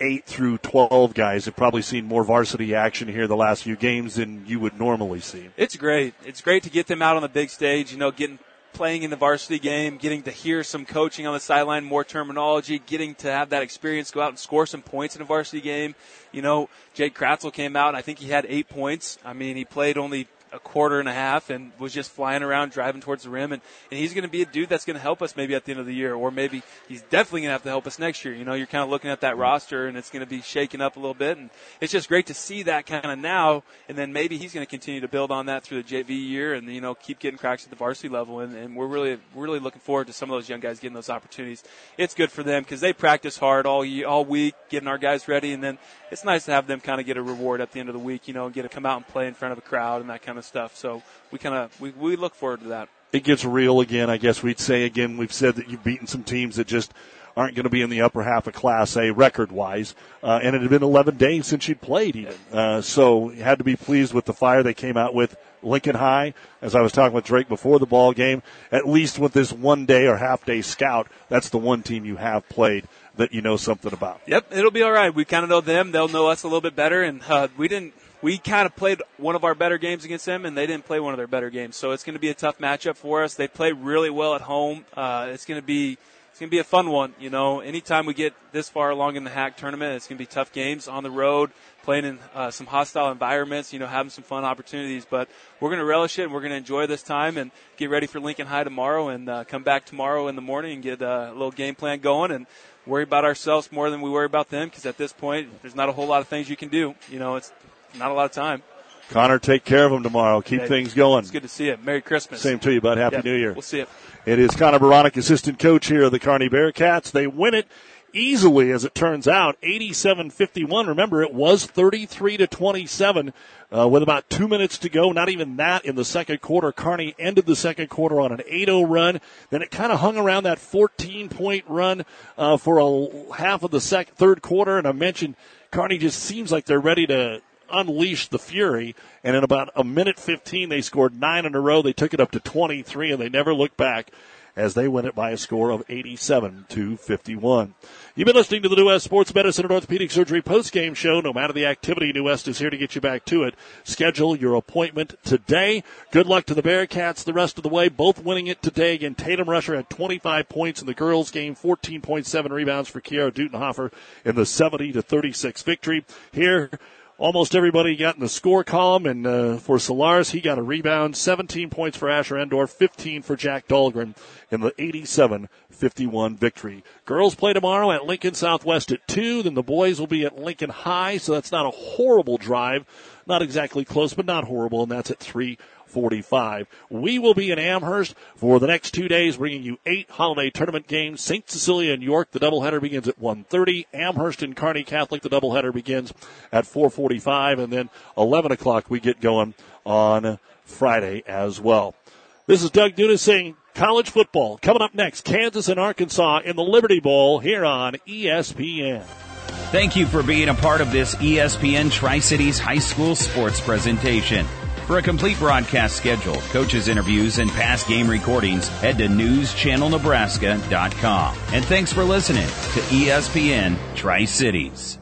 eight through 12 guys have probably seen more varsity action here the last few games than you would normally see. It's great. It's great to get them out on the big stage, you know, getting playing in the varsity game, getting to hear some coaching on the sideline, more terminology, getting to have that experience, go out and score some points in a varsity game. You know, Jake Kratzel came out and I think he had eight points. I mean, he played only a quarter and a half and was just flying around driving towards the rim. And, and he's going to be a dude that's going to help us maybe at the end of the year or maybe he's definitely going to have to help us next year. You know you're kind of looking at that mm-hmm. roster and it's going to be shaken up a little bit. And it's just great to see that kind of now. And then maybe he's going to continue to build on that through the JV year and you know keep getting cracks at the varsity level. And, and we're really really looking forward to some of those young guys getting those opportunities. It's good for them because they practice hard all year, all week getting our guys ready. And then it's nice to have them kind of get a reward at the end of the week you know and get to come out and play in front of a crowd and that kind of stuff so we kind of we, we look forward to that. It gets real again. I guess we'd say again. We've said that you've beaten some teams that just aren't going to be in the upper half of Class A record wise, uh, and it had been 11 days since you'd played even. Uh, so you had to be pleased with the fire they came out with. Lincoln High, as I was talking with Drake before the ball game, at least with this one day or half day scout, that's the one team you have played that you know something about. Yep, it'll be all right. We kind of know them; they'll know us a little bit better, and uh, we didn't we kind of played one of our better games against them, and they didn't play one of their better games. So it's going to be a tough matchup for us. They play really well at home. Uh, it's going to be it's going to be a fun one. You know, anytime we get this far along in the HAC tournament, it's going to be tough games on the road, playing in uh, some hostile environments. You know, having some fun opportunities. But we're going to relish it, and we're going to enjoy this time, and get ready for Lincoln High tomorrow, and uh, come back tomorrow in the morning and get a little game plan going and worry about ourselves more than we worry about them because at this point there's not a whole lot of things you can do. You know, it's not a lot of time. Connor, take care of them tomorrow. Keep Okay. things going. It's good to see it. Merry Christmas. Same to you, bud. Happy. New Year. We'll see it. It is Connor Baranek, assistant coach here of the Kearney Bearcats. They win it easily, as it turns out, 87-51. Remember, it was 33 to 27 uh, with about two minutes to go. Not even that in the second quarter. Kearney ended the second quarter on an 8-0 run. Then it kind of hung around that 14-point run uh, for a half of the sec- third quarter. And I mentioned Kearney just seems like they're ready to unleash the fury. And in about a minute 15, they scored nine in a row. They took it up to 23 and they never looked back as they win it by a score of 87 to 51. You've been listening to the New West Sports Medicine and Orthopedic Surgery post-game show. No matter the activity, New West is here to get you back to it. Schedule your appointment today. Good luck to the Bearcats the rest of the way. Both winning it today. Again, Tatum Rusher had 25 points in the girls game, 14.7 rebounds for Kiara Dutenhofer in the 70 to 36 victory. Here, Almost everybody got in the score column, and uh, for Solaris, he got a rebound. 17 points for Asher Endorf, 15 for Jack Dahlgren in the 87-51 victory. Girls play tomorrow at Lincoln Southwest at 2. Then the boys will be at Lincoln High, so that's not a horrible drive. Not exactly close, but not horrible, and that's at 3 45. We will be in Amherst for the next two days, bringing you eight holiday tournament games. St. Cecilia and York, the doubleheader begins at 1.30. Amherst and Kearney Catholic, the doubleheader begins at 4.45. And then 11 o'clock, we get going on Friday as well. This is Doug Dudas saying college football coming up next. Kansas and Arkansas in the Liberty Bowl here on ESPN. Thank you for being a part of this ESPN Tri Cities High School sports presentation. For a complete broadcast schedule, coaches' interviews, and past game recordings, head to newschannelnebraska.com. And thanks for listening to ESPN Tri Cities.